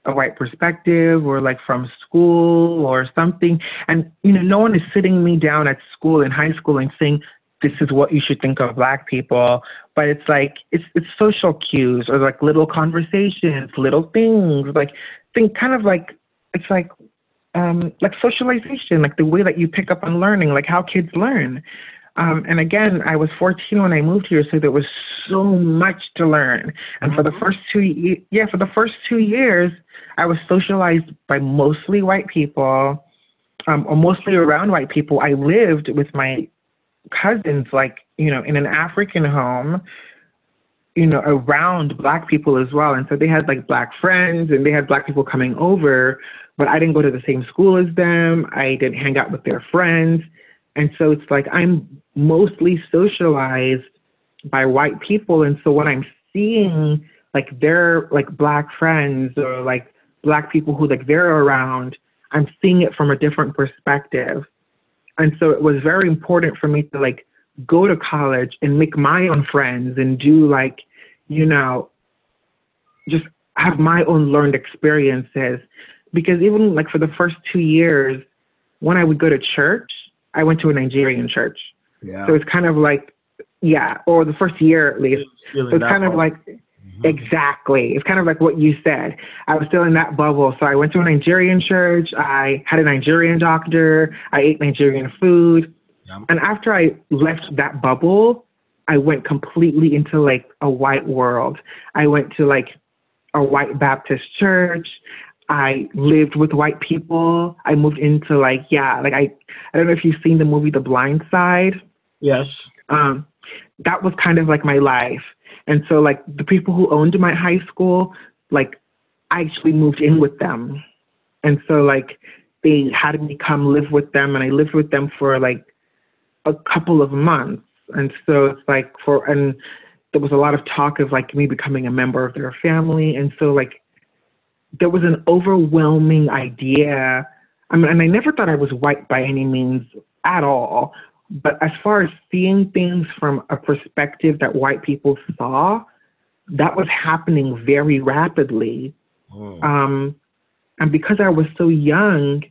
a white perspective or like from school or something. And, you know, no one is sitting me down at school in high school and saying, this is what you should think of black people. But it's like, it's, it's social cues or like little conversations, little things, like think kind of like, it's like, um, like socialization, like the way that you pick up on learning, like how kids learn. Um, and again, I was 14 when I moved here, so there was so much to learn. And for the mm-hmm. first two, yeah, for the first two years, I was socialized by mostly white people, um, or mostly around white people. I lived with my cousins, like you know, in an African home, you know, around black people as well. And so they had like black friends, and they had black people coming over. But I didn't go to the same school as them. I didn't hang out with their friends. And so it's like I'm mostly socialized by white people. And so when I'm seeing like their like black friends or like black people who like they're around, I'm seeing it from a different perspective. And so it was very important for me to like go to college and make my own friends and do like, you know, just have my own learned experiences. Because even like for the first two years, when I would go to church, I went to a Nigerian church. Yeah. So it's kind of like, yeah, or the first year at least. So it's kind of like, mm-hmm. exactly. It's kind of like what you said. I was still in that bubble. So I went to a Nigerian church. I had a Nigerian doctor. I ate Nigerian food. Yeah. And after I left that bubble, I went completely into like a white world. I went to like a white Baptist church. I lived with white people. I moved into like yeah, like I I don't know if you've seen the movie The Blind Side. Yes. Um, that was kind of like my life, and so like the people who owned my high school, like I actually moved in with them, and so like they had me come live with them, and I lived with them for like a couple of months, and so it's like for and there was a lot of talk of like me becoming a member of their family, and so like there was an overwhelming idea. I mean, and I never thought I was white by any means at all. But as far as seeing things from a perspective that white people saw, that was happening very rapidly. Oh. Um, and because I was so young,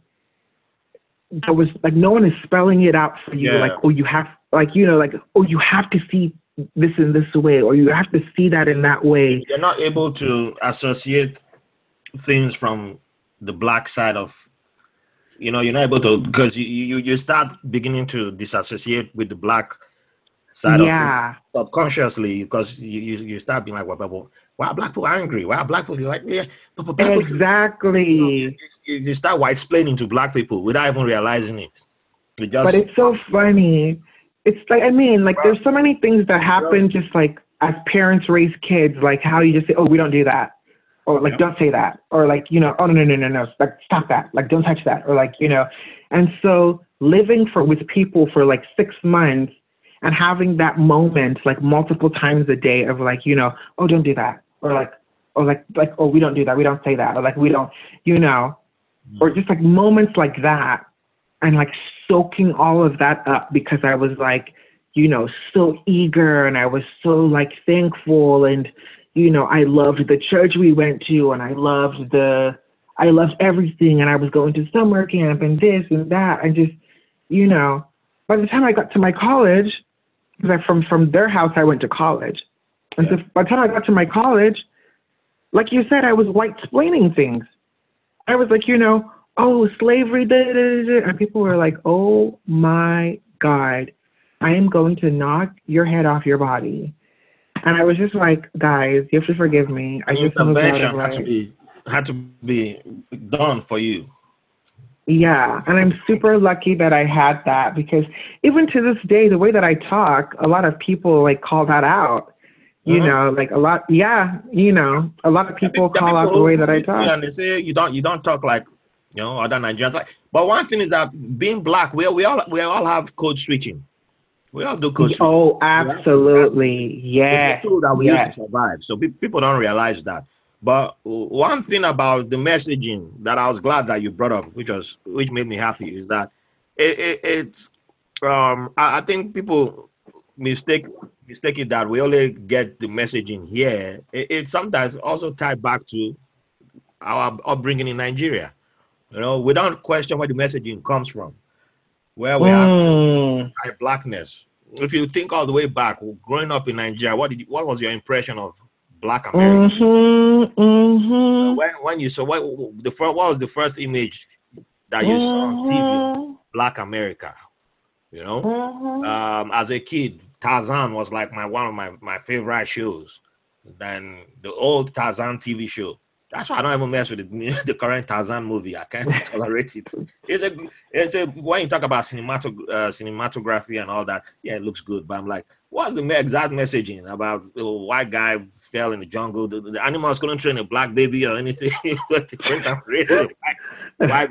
there was like no one is spelling it out for you. Yeah. Like, oh, you have, like, you know, like, oh, you have to see this in this way, or you have to see that in that way. You're not able to associate things from the black side of you know you're not able to because you, you you start beginning to disassociate with the black side of yeah. of subconsciously because you, you, you start being like well, people why are black people angry? Why are black people You're like yeah but black exactly. People, you, know, you, you, start white explaining to black people without even realizing it, it just, but it's so funny. It's like i mean like well, there's so many things that happen just like as parents raise kids like how you just say oh we don't do that or like don't say that or like you know oh no no no no no like stop that like don't touch that or like you know. And so living for with people for like six months and having that moment like multiple times a day of like you know oh don't do that or like or like like oh we don't do that we don't say that or like we don't you know. Mm. or just like moments like that and like soaking all of that up because I was like, you know, so eager and I was so like thankful and you know, I loved the church we went to and I loved the I loved everything and I was going to summer camp and this and that and just you know, by the time I got to my college, because from from their house I went to college. And yeah. so by the time I got to my college, like you said, I was white explaining things. I was like, you know, oh, slavery, da, da, da, and people were like, oh my God, I am going to knock your head off your body. And I was just like, guys, you have to forgive me. I just intervention had to be had to be done for you. Yeah, and I'm super lucky that I had that because even to this day, the way that I talk, a lot of people like call that out. You uh-huh. know, like a lot, yeah, you know, a lot of people call people out the way that I talk. And they say you don't, you don't talk like you know, other Nigerians. Like, but one thing is that being black, we we all we all have code switching. We all do code. Oh, absolutely, yeah. It's a tool that we yes. use to survive. So people don't realize that. But one thing about the messaging that I was glad that you brought up, which was which made me happy, is that it, it, it's um I, I think people mistake mistake it that we only get the messaging here. It, it sometimes also tied back to our upbringing in Nigeria. You know, we don't question where the messaging comes from, where we mm. have blackness. If you think all the way back, growing up in Nigeria, what did you, what was your impression of Black America? Mm-hmm, mm-hmm. When when you saw what the first, what was the first image that you mm-hmm. saw on TV? Mm-hmm. Black America. You know, mm-hmm. um, as a kid, Tarzan was like my one of my my favorite shows. Then the old Tarzan TV show. That's why I don't even mess with the, the current Tarzan movie. I can't tolerate it. It's a, it's a when you talk about cinematog- uh, cinematography and all that, yeah, it looks good. But I'm like, what's the exact messaging about the white guy fell in the jungle? The, the animals couldn't train a black baby or anything. went and raised a white, white,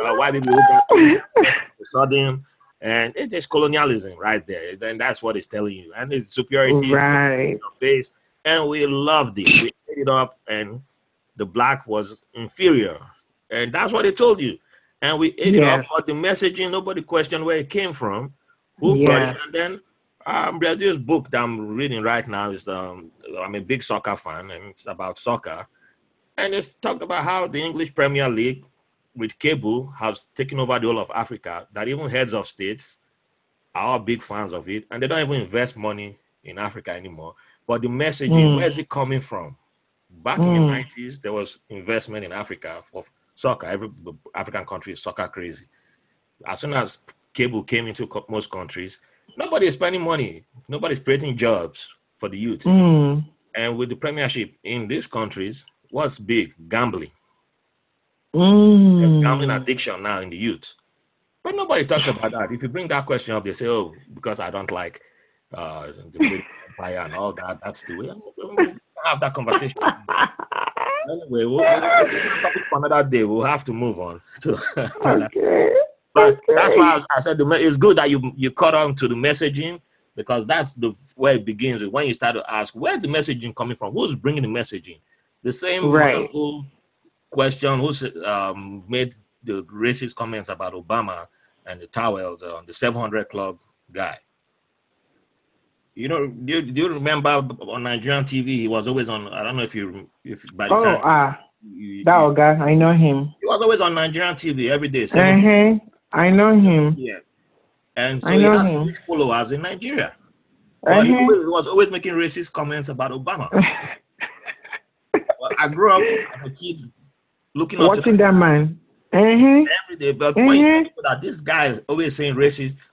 uh, white baby who saw them. And it's colonialism right there. Then that's what it's telling you. And it's superiority right. in your face. And we loved it. We ate it up and the black was inferior. And that's what they told you. And we ate it up, but the messaging, nobody questioned where it came from, who yes. brought it. And then um, there's this book that I'm reading right now. Is um, I'm a big soccer fan, and it's about soccer. And it's talked about how the English Premier League, with cable, has taken over the whole of Africa. That even heads of states are big fans of it, and they don't even invest money in Africa anymore. But the messaging, mm. where is it coming from? Back mm. in the 90s, hmm. there was investment in Africa for soccer. Every African country is soccer crazy. As soon as cable came into most countries, nobody is spending money. Nobody's creating jobs for the youth. Mm. And with the premiership in these countries, what's big? Gambling. Mm. There's gambling addiction now in the youth. But nobody talks about that. If you bring that question up, they say, oh, because I don't like uh, the British Empire and all that, that's the way have that conversation. anyway, we'll, we'll, another day. We'll have to move on. okay. But okay. that's why I, was, I said the, it's good that you you caught on to the messaging because that's the where it begins. When you start to ask, where's the messaging coming from? Who's bringing the messaging? The same right. who question who um, made the racist comments about Obama and the towels on uh, the 700 Club guy. You know, do you, do you remember on Nigerian TV? He was always on. I don't know if you if by the oh, time. ah, that you, guy, I know him. He was always on Nigerian TV every day. Uh-huh. I know him. Yeah, and so I he has him. huge followers in Nigeria. But uh-huh. he, was always making racist comments about Obama. well, I grew up as a kid looking watching that man uh-huh. every day. But uh-huh. when you people that this guy is always saying racist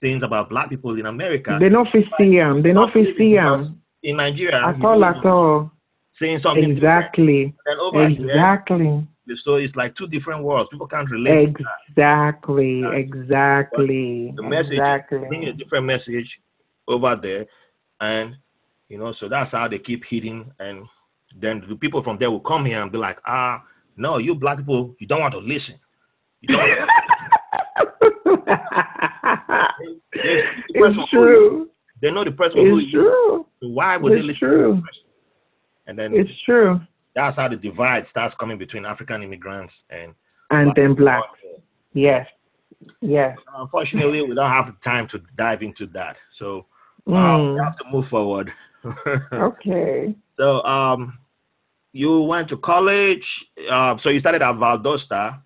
things about black people in America. They don't fit see them. They don't fit see them. In Nigeria, at all, at all. Saying something exactly. exactly. Here, so it's like two different worlds. People can't relate. Exactly. Exactly. But the message, exactly. bringing a different message over there, and you know, so that's how they keep hitting, and then the people from there will come here and be like, ah, no, you black people, you don't want to listen. You don't. They, it's true. They know the person it's who true. So why would it's they listen true. to the person? And then it's true. That's how the divide starts coming between African immigrants and and black then black. Yes. Yes. Unfortunately, we don't have time to dive into that. So mm. we have to move forward. okay. So um, you went to college. Uh, so you started at Valdosta.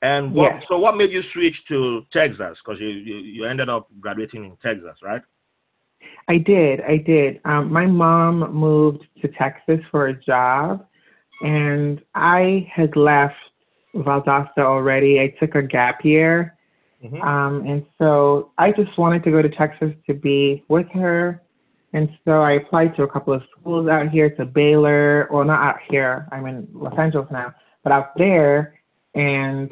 And what, so what made you switch to Texas? Because you, you, you ended up graduating in Texas, right? I did. I did. Um, my mom moved to Texas for a job, and I had left Valdosta already. I took a gap year. Mm-hmm. Um, and so I just wanted to go to Texas to be with her. And so I applied to a couple of schools out here to Baylor, well, not out here, I'm in Los Angeles now, but out there. And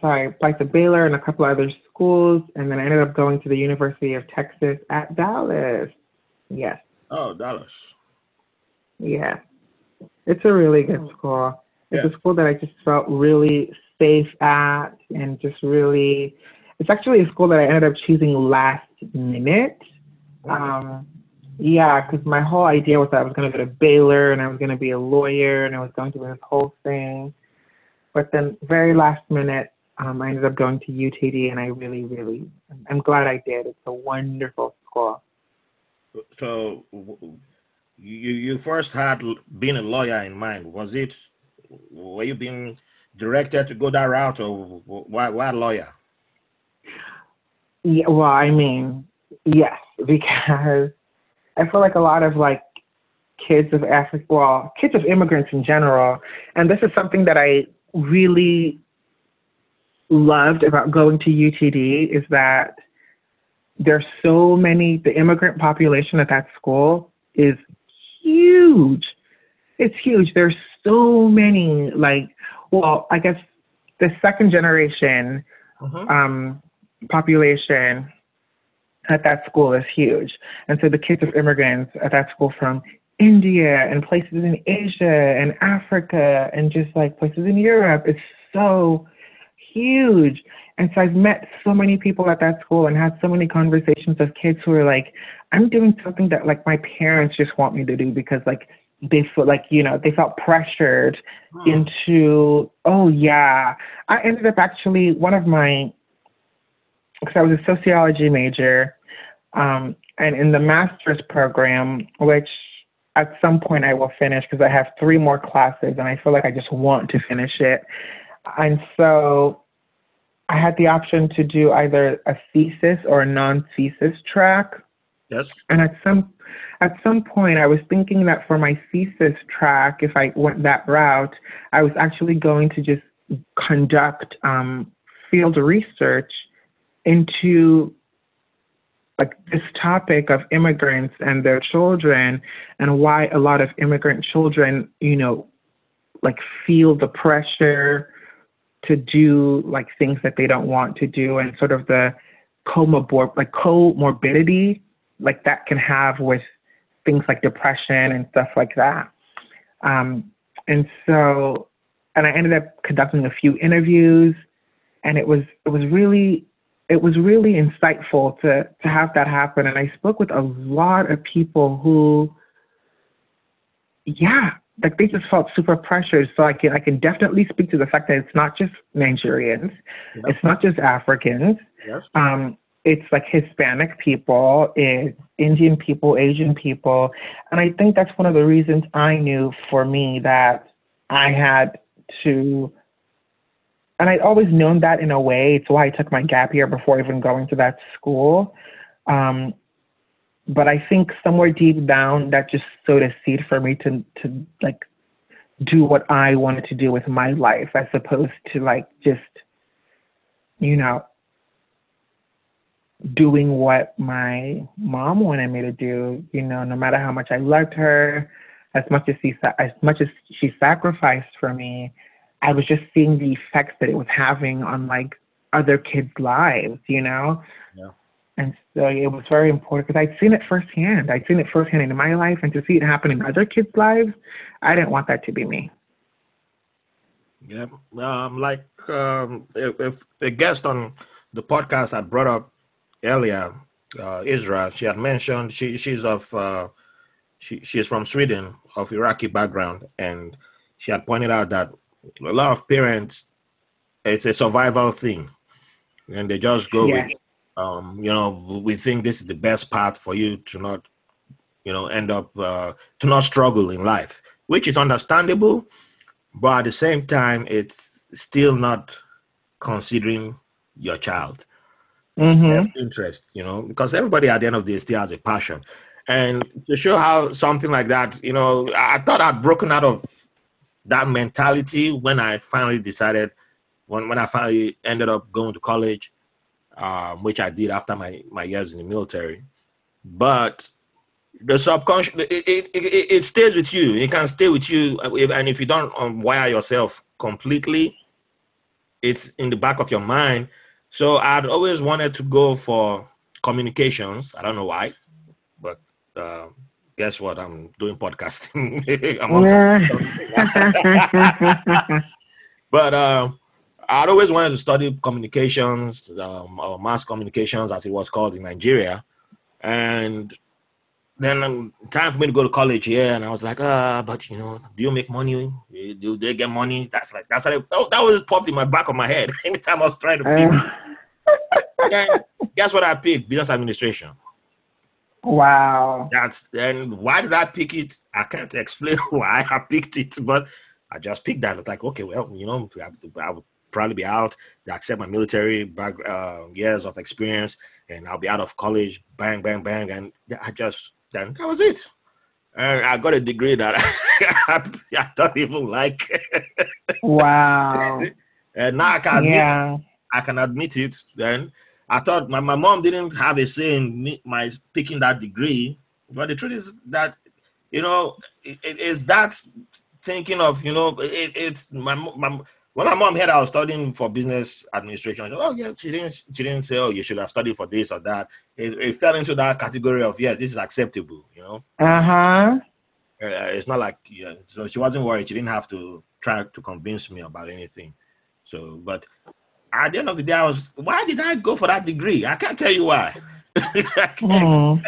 so I applied to Baylor and a couple other schools, and then I ended up going to the University of Texas at Dallas. Yes. Oh, Dallas. Yeah. It's a really good school. It's yeah. a school that I just felt really safe at and just really it's actually a school that I ended up choosing last minute. Um, yeah, because my whole idea was that I was going to go to Baylor and I was going to be a lawyer and I was going to do this whole thing. But then, very last minute, um, I ended up going to UTD, and I really, really, I'm glad I did. It's a wonderful school. So, you you first had being a lawyer in mind. Was it? Were you being directed to go that route, or why why lawyer? Yeah, well, I mean, yes, because I feel like a lot of like kids of Africa, well, kids of immigrants in general, and this is something that I really loved about going to UTD is that there's so many, the immigrant population at that school is huge. It's huge. There's so many, like, well, I guess the second generation uh-huh. um, population at that school is huge. And so the kids of immigrants at that school from India and places in Asia and Africa and just like places in Europe, it's so huge. And so I've met so many people at that school and had so many conversations with kids who are like, I'm doing something that like my parents just want me to do because like they felt like, you know, they felt pressured hmm. into, oh yeah. I ended up actually one of my because I was a sociology major, um, and in the master's program, which at some point I will finish because I have three more classes and I feel like I just want to finish it. And so I had the option to do either a thesis or a non-thesis track. Yes. And at some at some point I was thinking that for my thesis track, if I went that route, I was actually going to just conduct um, field research into like this topic of immigrants and their children and why a lot of immigrant children, you know, like feel the pressure to do like things that they don't want to do and sort of the comorbid like comorbidity like that can have with things like depression and stuff like that. Um, and so, and I ended up conducting a few interviews, and it was it was really it was really insightful to to have that happen. And I spoke with a lot of people who, yeah, like they just felt super pressured. So I can I can definitely speak to the fact that it's not just Nigerians, yep. it's not just Africans. Yes. Um, it's like Hispanic people, it's Indian people, Asian people, and I think that's one of the reasons I knew for me that I had to. And I'd always known that in a way. It's why I took my gap year before even going to that school. Um, but I think somewhere deep down that just sowed a seed for me to to like do what I wanted to do with my life as opposed to like just you know doing what my mom wanted me to do you know no matter how much I loved her as much as she as much as she sacrificed for me I was just seeing the effects that it was having on like other kids lives you know and so it was very important because I'd seen it firsthand. I'd seen it firsthand in my life, and to see it happen in other kids' lives, I didn't want that to be me. Yeah, um, like um, if, if a guest on the podcast I brought up earlier, uh, Israel, she had mentioned she she's of uh, she she's from Sweden of Iraqi background, and she had pointed out that a lot of parents, it's a survival thing and they just go yeah. with, um, you know, we think this is the best path for you to not, you know, end up uh, to not struggle in life, which is understandable, but at the same time, it's still not considering your child. Mm-hmm. interest, you know, because everybody at the end of the day still has a passion. And to show how something like that, you know, I thought I'd broken out of that mentality when I finally decided, when, when I finally ended up going to college, um, which I did after my, my years in the military. But the subconscious, it, it, it, it stays with you. It can stay with you. And if you don't unwire yourself completely, it's in the back of your mind. So I'd always wanted to go for communications. I don't know why, but uh, guess what? I'm doing podcasting. I'm but uh, I'd always wanted to study communications um, or mass communications, as it was called in Nigeria. And then um, time for me to go to college here, and I was like, ah, but you know, do you make money? Do they get money? That's like that's like oh, that was popped in my back of my head anytime I was trying to pick. Uh. guess what I picked? Business administration. Wow. That's and why did I pick it? I can't explain why I picked it, but I just picked that. It's like, okay, well, you know, I, I would probably be out. They accept my military back uh, years of experience, and I'll be out of college. Bang, bang, bang, and I just then that was it. And I got a degree that I, I don't even like. wow. and now I can yeah. admit, I can admit it. Then I thought my, my mom didn't have a say in me, my picking that degree, but the truth is that you know it, it is that thinking of you know it, it's my, my when my mom heard I was studying for business administration, said, oh yeah, she didn't she didn't say oh you should have studied for this or that. It, it fell into that category of yes, this is acceptable, you know. Uh-huh. Uh, it's not like yeah, so she wasn't worried. She didn't have to try to convince me about anything. So, but at the end of the day, I was, why did I go for that degree? I can't tell you why. mm.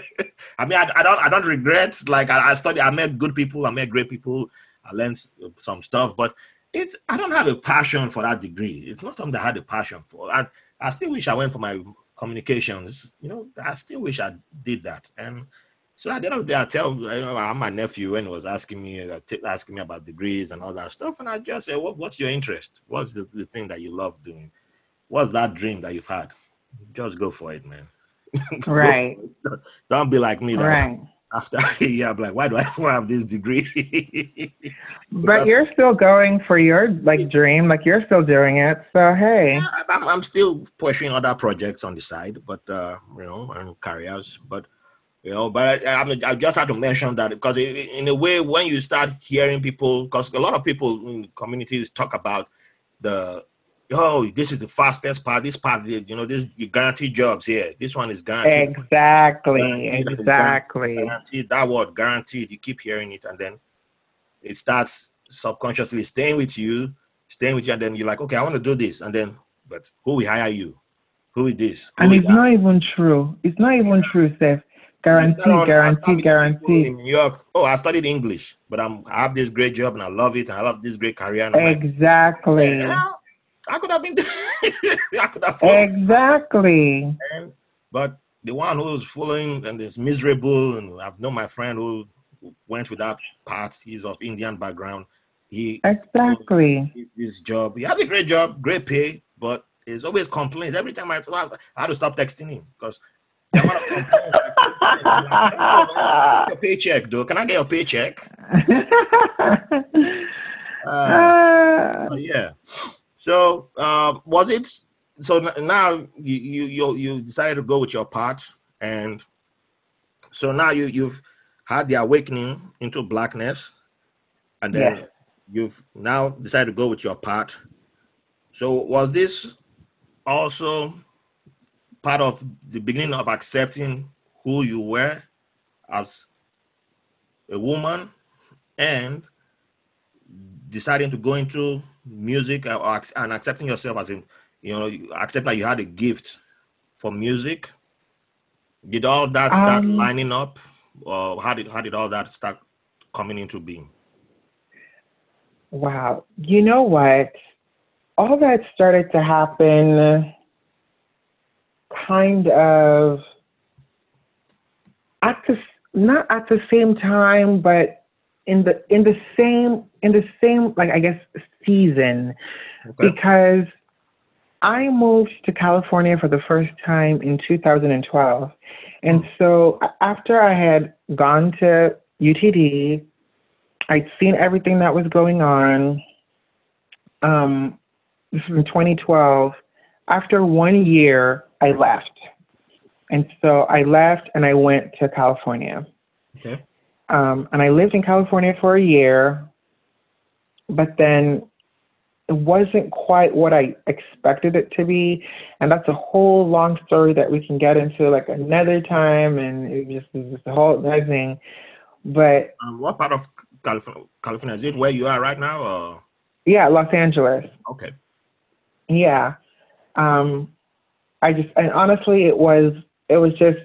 I mean, I, I, don't, I don't regret. Like I, I studied, I met good people, I met great people, I learned some stuff, but it's, I don't have a passion for that degree. It's not something I had a passion for. I, I still wish I went for my communications. You know, I still wish I did that. And so at the end of the day, I tell you know, my nephew when he was asking me uh, asking me about degrees and all that stuff, and I just say, what, "What's your interest? What's the, the thing that you love doing? What's that dream that you've had? Just go for it, man. Right. Don't be like me. Right. After a year, I'm like, why do I have this degree? but you're still going for your like dream, like you're still doing it. So hey, yeah, I'm, I'm still pushing other projects on the side, but uh, you know, and careers, but you know but I, I, mean, I just had to mention that because in a way when you start hearing people because a lot of people in communities talk about the oh this is the fastest part. This part you know this you guarantee jobs here this one is guaranteed. Exactly guaranteed, exactly. Guaranteed, that word guaranteed you keep hearing it and then it starts subconsciously staying with you staying with you and then you're like okay i want to do this and then but who will hire you? Who is this? Who and it's that? not even true. It's not even true Seth. Guarantee, guarantee, guarantee. In New York, oh, I studied English, but I'm I have this great job and I love it and I love this great career. exactly. Like, yeah, I could have been. I could have. Exactly. And, but the one who's following and is miserable, and I've known my friend who went with that path. He's of Indian background. He exactly his job. He has a great job, great pay, but he's always complains. Every time I, I had to stop texting him because the amount of complaints your paycheck, though. Can I get your paycheck? Uh, uh, yeah. So uh, was it? So now you you you decided to go with your part, and so now you you've had the awakening into blackness, and then yeah. you've now decided to go with your part. So was this also part of the beginning of accepting who you were as a woman and deciding to go into music and accepting yourself as a you know accept that you had a gift for music. Did all that start um, lining up? Or how did how did all that start coming into being? Wow. You know what? All that started to happen kind of at the not at the same time, but in the in the same in the same like I guess season, okay. because I moved to California for the first time in 2012, and hmm. so after I had gone to UTD, I'd seen everything that was going on. Um, this was in 2012. After one year, I left. And so I left and I went to California. Okay. Um, and I lived in California for a year, but then it wasn't quite what I expected it to be. And that's a whole long story that we can get into like another time. And it just is just a whole other thing. But um, what part of California, California is it where you are right now? Or? Yeah, Los Angeles. Okay. Yeah. Um, I just, and honestly, it was, it was just,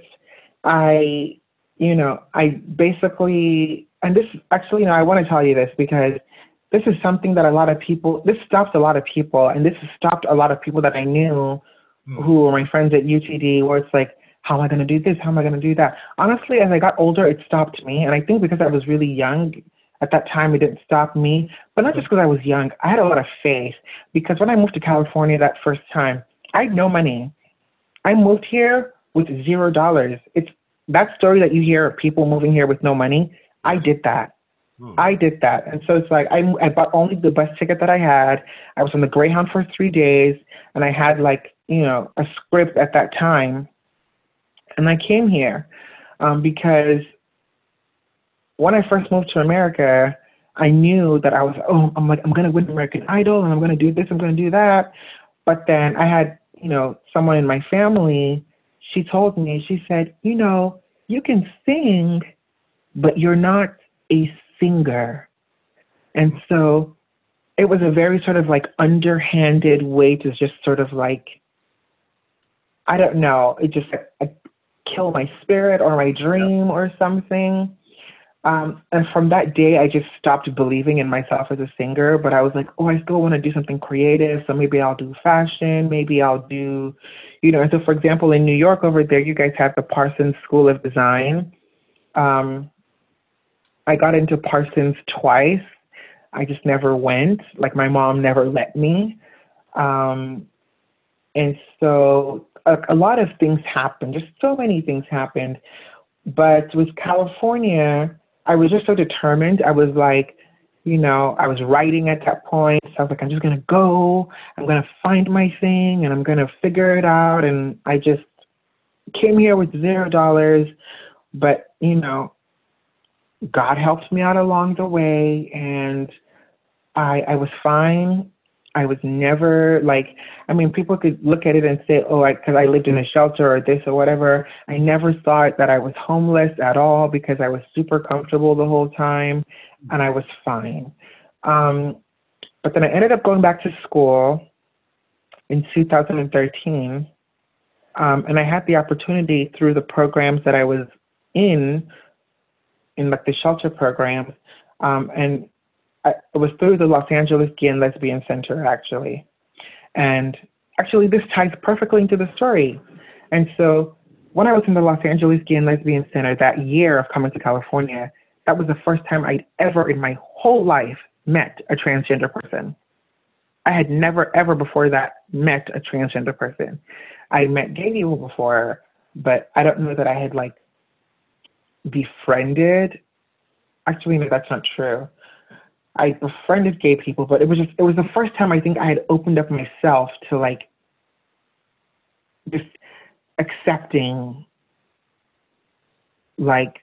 I, you know, I basically, and this actually, you know, I want to tell you this because this is something that a lot of people, this stopped a lot of people, and this has stopped a lot of people that I knew mm. who were my friends at UTD, where it's like, how am I going to do this? How am I going to do that? Honestly, as I got older, it stopped me. And I think because I was really young at that time, it didn't stop me. But not just because I was young, I had a lot of faith. Because when I moved to California that first time, I had no money. I moved here with zero dollars. It's that story that you hear of people moving here with no money. I did that. Hmm. I did that. And so it's like I, I bought only the bus ticket that I had. I was on the Greyhound for three days and I had like, you know, a script at that time. And I came here um, because when I first moved to America, I knew that I was, oh, I'm like, I'm going to win American Idol and I'm going to do this, I'm going to do that. But then I had, you know, someone in my family, she told me, she said, you know, you can sing, but you're not a singer. And so it was a very sort of like underhanded way to just sort of like, I don't know, it just uh, kill my spirit or my dream or something. Um, and from that day, I just stopped believing in myself as a singer. But I was like, oh, I still want to do something creative. So maybe I'll do fashion. Maybe I'll do, you know. And so, for example, in New York over there, you guys have the Parsons School of Design. Um, I got into Parsons twice. I just never went. Like my mom never let me. Um, and so a, a lot of things happened. Just so many things happened. But with California, I was just so determined. I was like, you know, I was writing at that point. So I was like, I'm just going to go. I'm going to find my thing and I'm going to figure it out. And I just came here with zero dollars. But, you know, God helped me out along the way, and I I was fine. I was never like, I mean, people could look at it and say, oh, because I, I lived in a shelter or this or whatever. I never thought that I was homeless at all because I was super comfortable the whole time and I was fine. Um, but then I ended up going back to school in 2013. Um, and I had the opportunity through the programs that I was in in like the shelter programs, um, and I, it was through the Los Angeles Gay and Lesbian Center actually, and actually this ties perfectly into the story. And so when I was in the Los Angeles Gay and Lesbian Center that year of coming to California, that was the first time I'd ever in my whole life met a transgender person. I had never ever before that met a transgender person. I met gay people before, but I don't know that I had like befriended. Actually, no, that's not true. I befriended gay people, but it was just it was the first time I think I had opened up myself to like just accepting like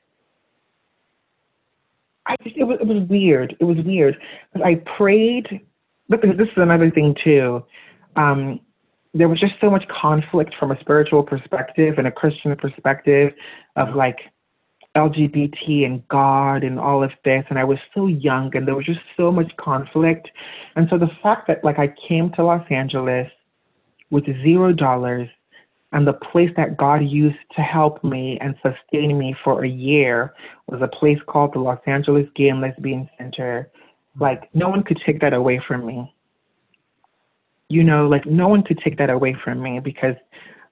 I just it was it was weird. It was weird. But I prayed but this is another thing too. Um, there was just so much conflict from a spiritual perspective and a Christian perspective of like LGBT and God and all of this, and I was so young, and there was just so much conflict. And so the fact that like I came to Los Angeles with zero dollars, and the place that God used to help me and sustain me for a year was a place called the Los Angeles Gay and Lesbian Center. Like no one could take that away from me. You know, like no one could take that away from me because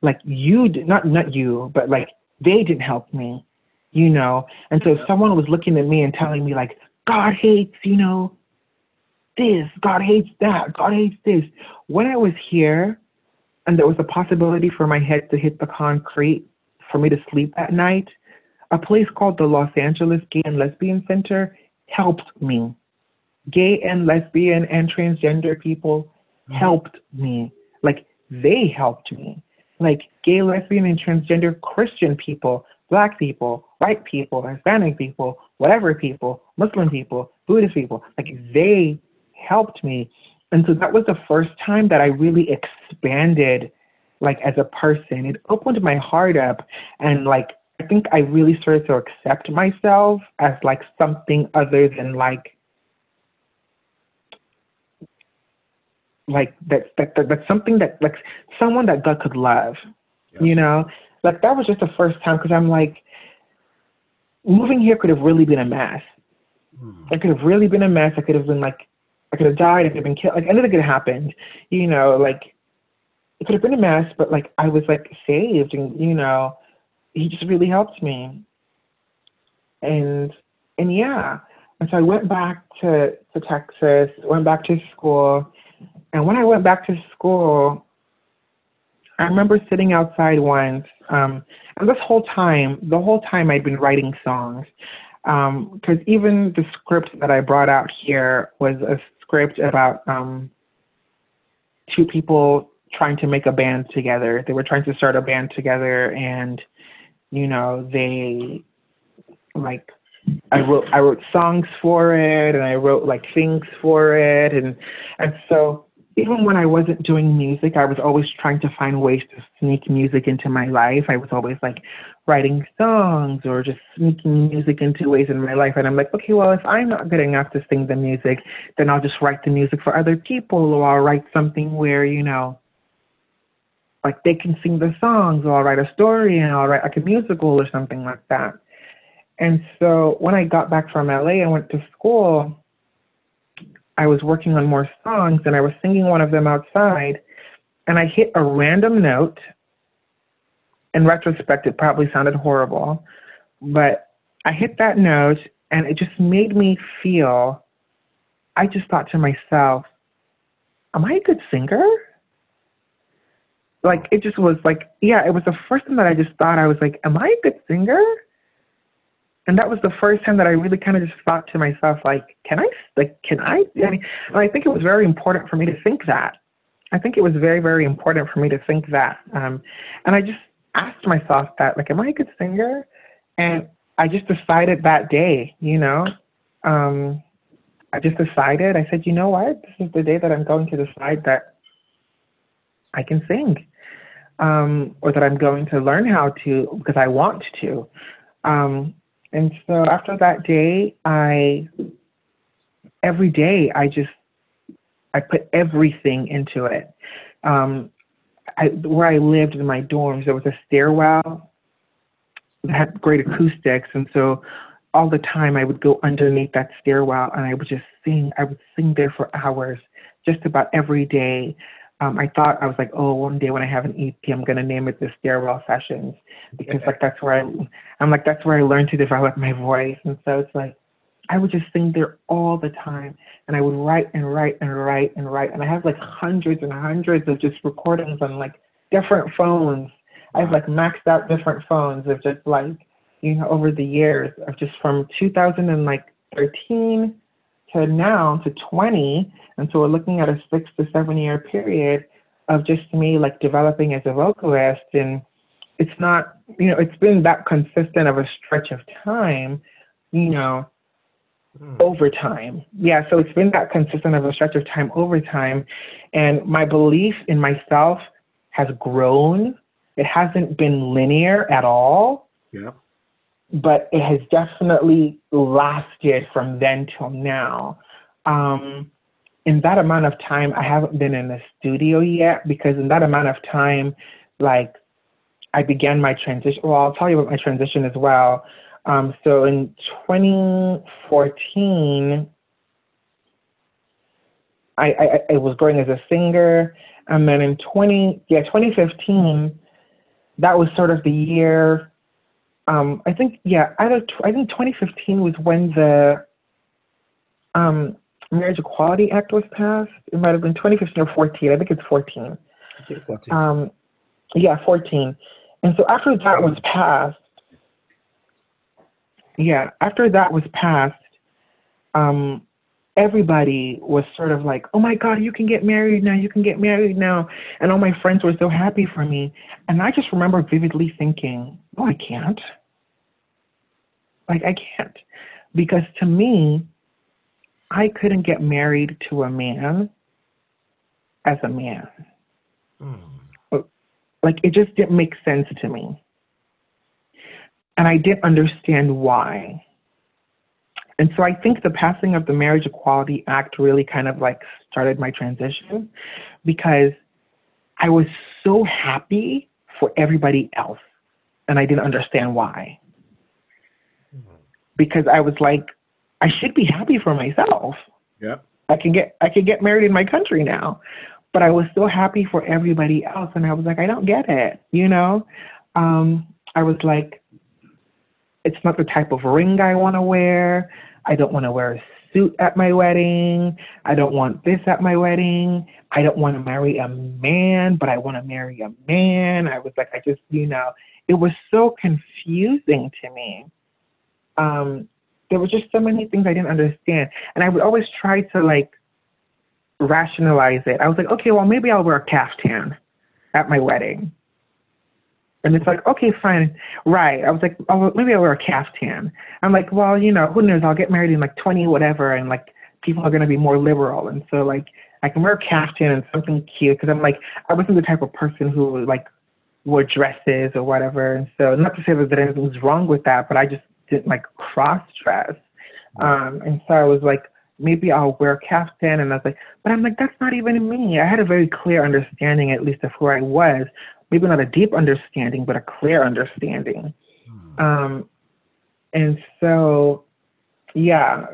like you did not not you, but like they didn't help me, you know. And so someone was looking at me and telling me like God hates, you know, this, God hates that, God hates this. When I was here and there was a possibility for my head to hit the concrete for me to sleep at night, a place called the Los Angeles Gay and Lesbian Center helped me. Gay and lesbian and transgender people mm-hmm. helped me. Like they helped me. Like gay, lesbian, and transgender Christian people, black people, white people, Hispanic people, whatever people, Muslim people, Buddhist people, like they helped me. And so that was the first time that I really expanded like as a person. It opened my heart up and like I think I really started to accept myself as like something other than like like that that, that that's something that like someone that God could love. Yes. You know? Like that was just the first time because I'm like moving here could have really been a mess. Hmm. It could have really been a mess. I could have been like I could have died, I could have been killed, like anything could have happened. You know, like it could have been a mess, but like I was like saved and you know, he just really helped me. And and yeah. And so I went back to, to Texas, went back to school. And when I went back to school, I remember sitting outside once, um, and this whole time, the whole time I'd been writing songs. Because um, even the script that I brought out here was a script about um, two people trying to make a band together. They were trying to start a band together, and you know, they like I wrote I wrote songs for it, and I wrote like things for it, and and so even when I wasn't doing music, I was always trying to find ways to sneak music into my life. I was always like writing songs or just sneaking music into ways in my life. And I'm like, okay, well, if I'm not good enough to sing the music, then I'll just write the music for other people or I'll write something where, you know, like they can sing the songs or I'll write a story and I'll write like a musical or something like that. And so when I got back from LA I went to school, I was working on more songs and I was singing one of them outside and I hit a random note. In retrospect, it probably sounded horrible, but I hit that note and it just made me feel, I just thought to myself, am I a good singer? Like, it just was like, yeah, it was the first time that I just thought, I was like, am I a good singer? And that was the first time that I really kind of just thought to myself, like, can I, like, can I? I mean, I think it was very important for me to think that. I think it was very, very important for me to think that. Um, and I just asked myself that, like, am I a good singer? And I just decided that day, you know, um, I just decided, I said, you know what? This is the day that I'm going to decide that I can sing. Um, or that I'm going to learn how to because I want to. Um, and so after that day, I, every day, I just, I put everything into it. Um, I, where I lived in my dorms, there was a stairwell that had great acoustics. And so all the time I would go underneath that stairwell and I would just sing. I would sing there for hours, just about every day um, I thought I was like, oh, one day when I have an EP, I'm gonna name it the Stairwell Sessions because like that's where I, I'm like that's where I learned to develop my voice, and so it's like I would just sing there all the time, and I would write and write and write and write, and I have like hundreds and hundreds of just recordings on like different phones. I've like maxed out different phones of just like you know over the years of just from 2013 to now to 20. And so we're looking at a six to seven year period of just me like developing as a vocalist. And it's not, you know, it's been that consistent of a stretch of time, you know, hmm. over time. Yeah, so it's been that consistent of a stretch of time over time. And my belief in myself has grown. It hasn't been linear at all. Yeah but it has definitely lasted from then till now. Um, in that amount of time, I haven't been in the studio yet because in that amount of time, like I began my transition. Well, I'll tell you about my transition as well. Um, so in 2014, I, I, I was growing as a singer, and then in 20 yeah 2015, that was sort of the year. Um, I think yeah, either I think 2015 was when the um, Marriage Equality Act was passed. It might have been 2015 or 14. I think it's 14. I think 14. Um, yeah, 14. And so after that was passed, yeah, after that was passed, um, everybody was sort of like, oh my God, you can get married now, you can get married now. And all my friends were so happy for me. And I just remember vividly thinking, no, I can't. Like, I can't. Because to me, I couldn't get married to a man as a man. Hmm. Like, it just didn't make sense to me. And I didn't understand why. And so I think the passing of the Marriage Equality Act really kind of like started my transition because I was so happy for everybody else and I didn't understand why. Because I was like, I should be happy for myself. Yeah. I can get I can get married in my country now. But I was so happy for everybody else and I was like, I don't get it, you know? Um, I was like, it's not the type of ring I want to wear. I don't want to wear a suit at my wedding. I don't want this at my wedding. I don't want to marry a man, but I want to marry a man. I was like, I just, you know, it was so confusing to me. Um, there were just so many things I didn't understand. And I would always try to like rationalize it. I was like, okay, well, maybe I'll wear a caftan at my wedding. And it's like, okay, fine. Right. I was like, oh, maybe I'll wear a caftan. I'm like, well, you know, who knows? I'll get married in like 20, whatever. And like, people are going to be more liberal. And so, like, I can wear a caftan and something cute because I'm like, I wasn't the type of person who like wore dresses or whatever. And so, not to say that anything's wrong with that, but I just didn't like cross dress. Um, and so I was like, maybe I'll wear a caftan. And I was like, but I'm like, that's not even me. I had a very clear understanding, at least, of who I was maybe not a deep understanding, but a clear understanding. Hmm. Um, and so, yeah,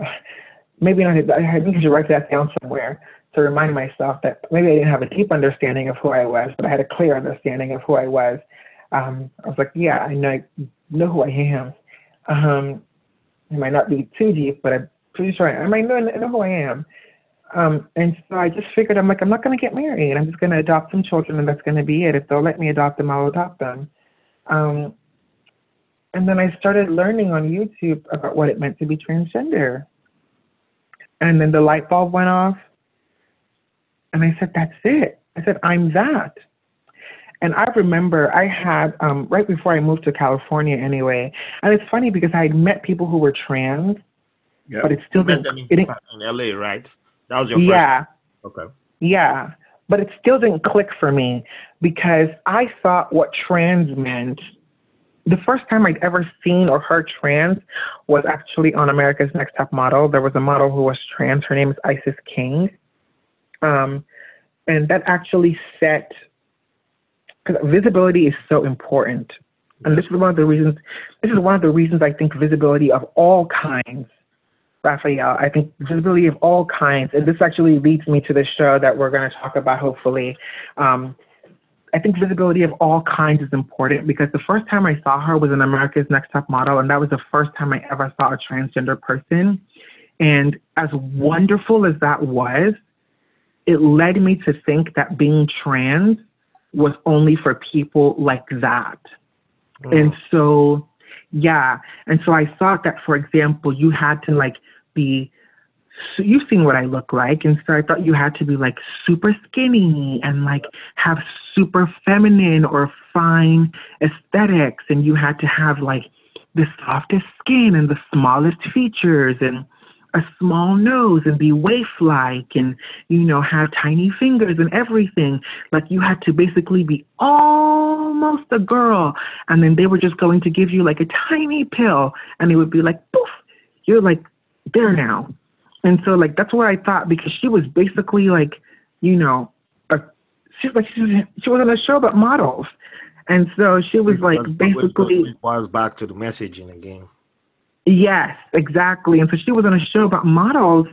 maybe not. I think I should write that down somewhere to remind myself that maybe I didn't have a deep understanding of who I was, but I had a clear understanding of who I was. Um, I was like, yeah, I know, I know who I am. Um, it might not be too deep, but I'm pretty sure I, I might know, know who I am. Um, and so I just figured, I'm like, I'm not going to get married. I'm just going to adopt some children, and that's going to be it. If they'll let me adopt them, I'll adopt them. Um, and then I started learning on YouTube about what it meant to be transgender. And then the light bulb went off. And I said, that's it. I said, I'm that. And I remember I had, um, right before I moved to California anyway, and it's funny because I had met people who were trans, Yep. but it still You didn't, them it in, didn't in LA, right? That was your first. yeah. Okay. Yeah, but it still didn't click for me because I thought what trans meant. The first time I'd ever seen or heard trans was actually on America's Next Top Model. There was a model who was trans. Her name is Isis King. Um, and that actually set, because visibility is so important. And this is one of the reasons, this is one of the reasons I think visibility of all kinds Raphael. I think visibility of all kinds, and this actually leads me to the show that we're going to talk about, hopefully. Um, I think visibility of all kinds is important because the first time I saw her was in America's Next Top Model, and that was the first time I ever saw a transgender person. And as wonderful as that was, it led me to think that being trans was only for people like that. Mm. And so, yeah. And so I thought that, for example, you had to like be, so you've seen what I look like. And so I thought you had to be like super skinny and like have super feminine or fine aesthetics. And you had to have like the softest skin and the smallest features and a small nose and be waif like and you know have tiny fingers and everything. Like you had to basically be almost a girl. And then they were just going to give you like a tiny pill. And it would be like poof you're like there now. And so like that's what i thought because she was basically like you know a, she was like she was, she was on a show about models. And so she was like basically it was back to the messaging again. Yes, exactly. And so she was on a show about models.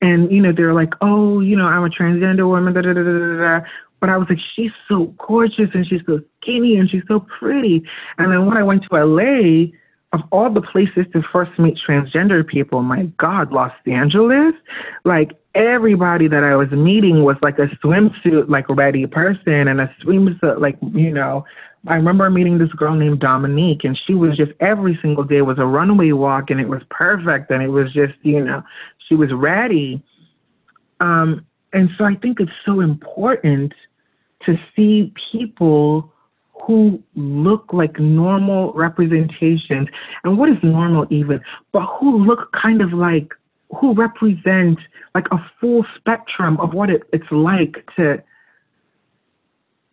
And, you know, they're like, oh, you know, I'm a transgender woman, da da da da da. But I was like, she's so gorgeous and she's so skinny and she's so pretty. And then when I went to LA, of all the places to first meet transgender people, my God, Los Angeles, like everybody that I was meeting was like a swimsuit like ready person and a swimsuit like you know. I remember meeting this girl named Dominique, and she was just every single day was a runway walk, and it was perfect, and it was just you know she was ready. Um, and so I think it's so important to see people who look like normal representations. And what is normal even? But who look kind of like, who represent like a full spectrum of what it, it's like to,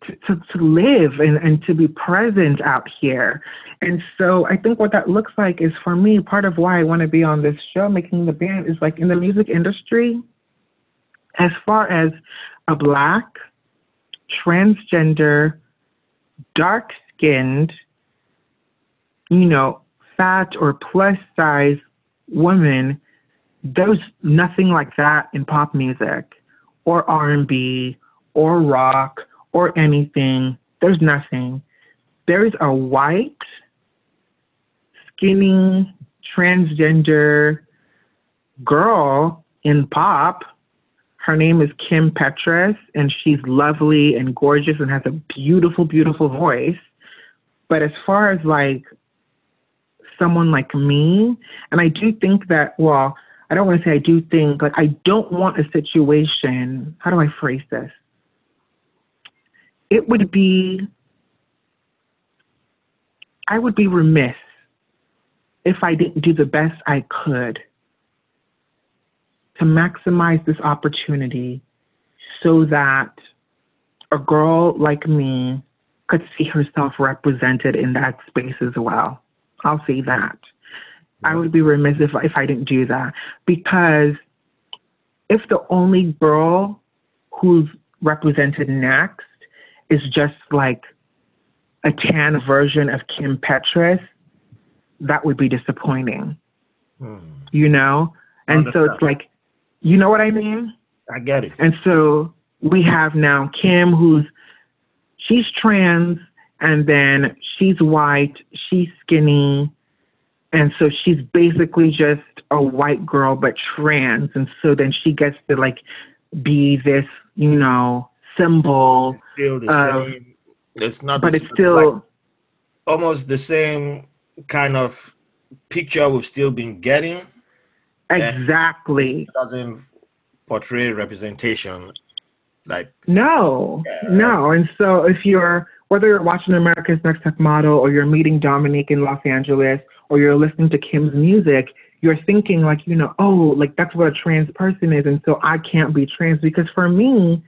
to, to, to live and, and to be present out here. And so I think what that looks like is for me, part of why I want to be on this show, making the band, is like in the music industry, as far as a black, transgender, dark skinned, you know, fat or plus size woman, there's nothing like that in pop music or R&B or rock or anything. There's nothing. There's a white, skinny, transgender girl in pop her name is Kim Petras, and she's lovely and gorgeous and has a beautiful, beautiful voice. But as far as like someone like me, and I do think that, well, I don't want to say I do think, like, I don't want a situation, how do I phrase this? It would be, I would be remiss if I didn't do the best I could to maximize this opportunity so that a girl like me could see herself represented in that space as well. I'll say that. I would be remiss if, if I didn't do that because if the only girl who's represented next is just like a tan version of Kim Petras, that would be disappointing. Hmm. You know? And so it's like you know what I mean? I get it. And so we have now Kim, who's she's trans, and then she's white, she's skinny, and so she's basically just a white girl but trans, and so then she gets to like be this, you know, symbol. It's still the of, same. It's not, but it's still like almost the same kind of picture we've still been getting Exactly. doesn't portray representation like no, yeah. no. And so if you're whether you're watching America's Next Top Model or you're meeting Dominique in Los Angeles or you're listening to Kim's music, you're thinking like, you know, oh, like that's what a trans person is, and so I can't be trans because for me,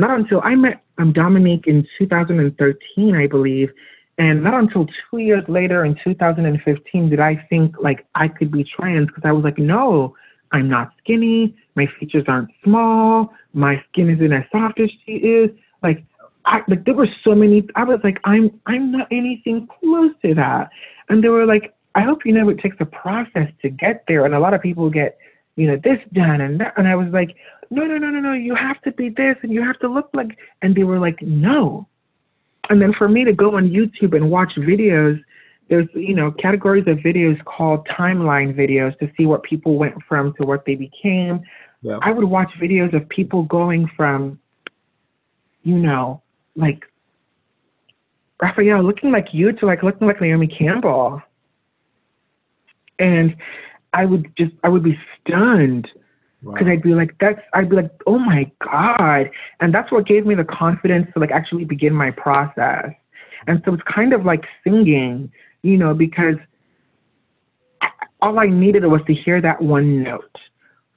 not until I met um, Dominique in 2013, I believe, and not until two years later in 2015 did I think like I could be trans because I was like, no, I'm not skinny. My features aren't small. My skin isn't as soft as she is. Like, I like there were so many. I was like, I'm I'm not anything close to that. And they were like, I hope you know it takes a process to get there. And a lot of people get, you know, this done and that. And I was like, no, no, no, no, no. You have to be this and you have to look like. And they were like, no, and then for me to go on YouTube and watch videos, there's you know categories of videos called timeline videos to see what people went from to what they became. Yeah. I would watch videos of people going from, you know, like Raphael looking like you to like looking like Naomi Campbell. And I would just I would be stunned because wow. I'd be like, that's, I'd be like, oh my God. And that's what gave me the confidence to like actually begin my process. And so it's kind of like singing, you know, because all I needed was to hear that one note.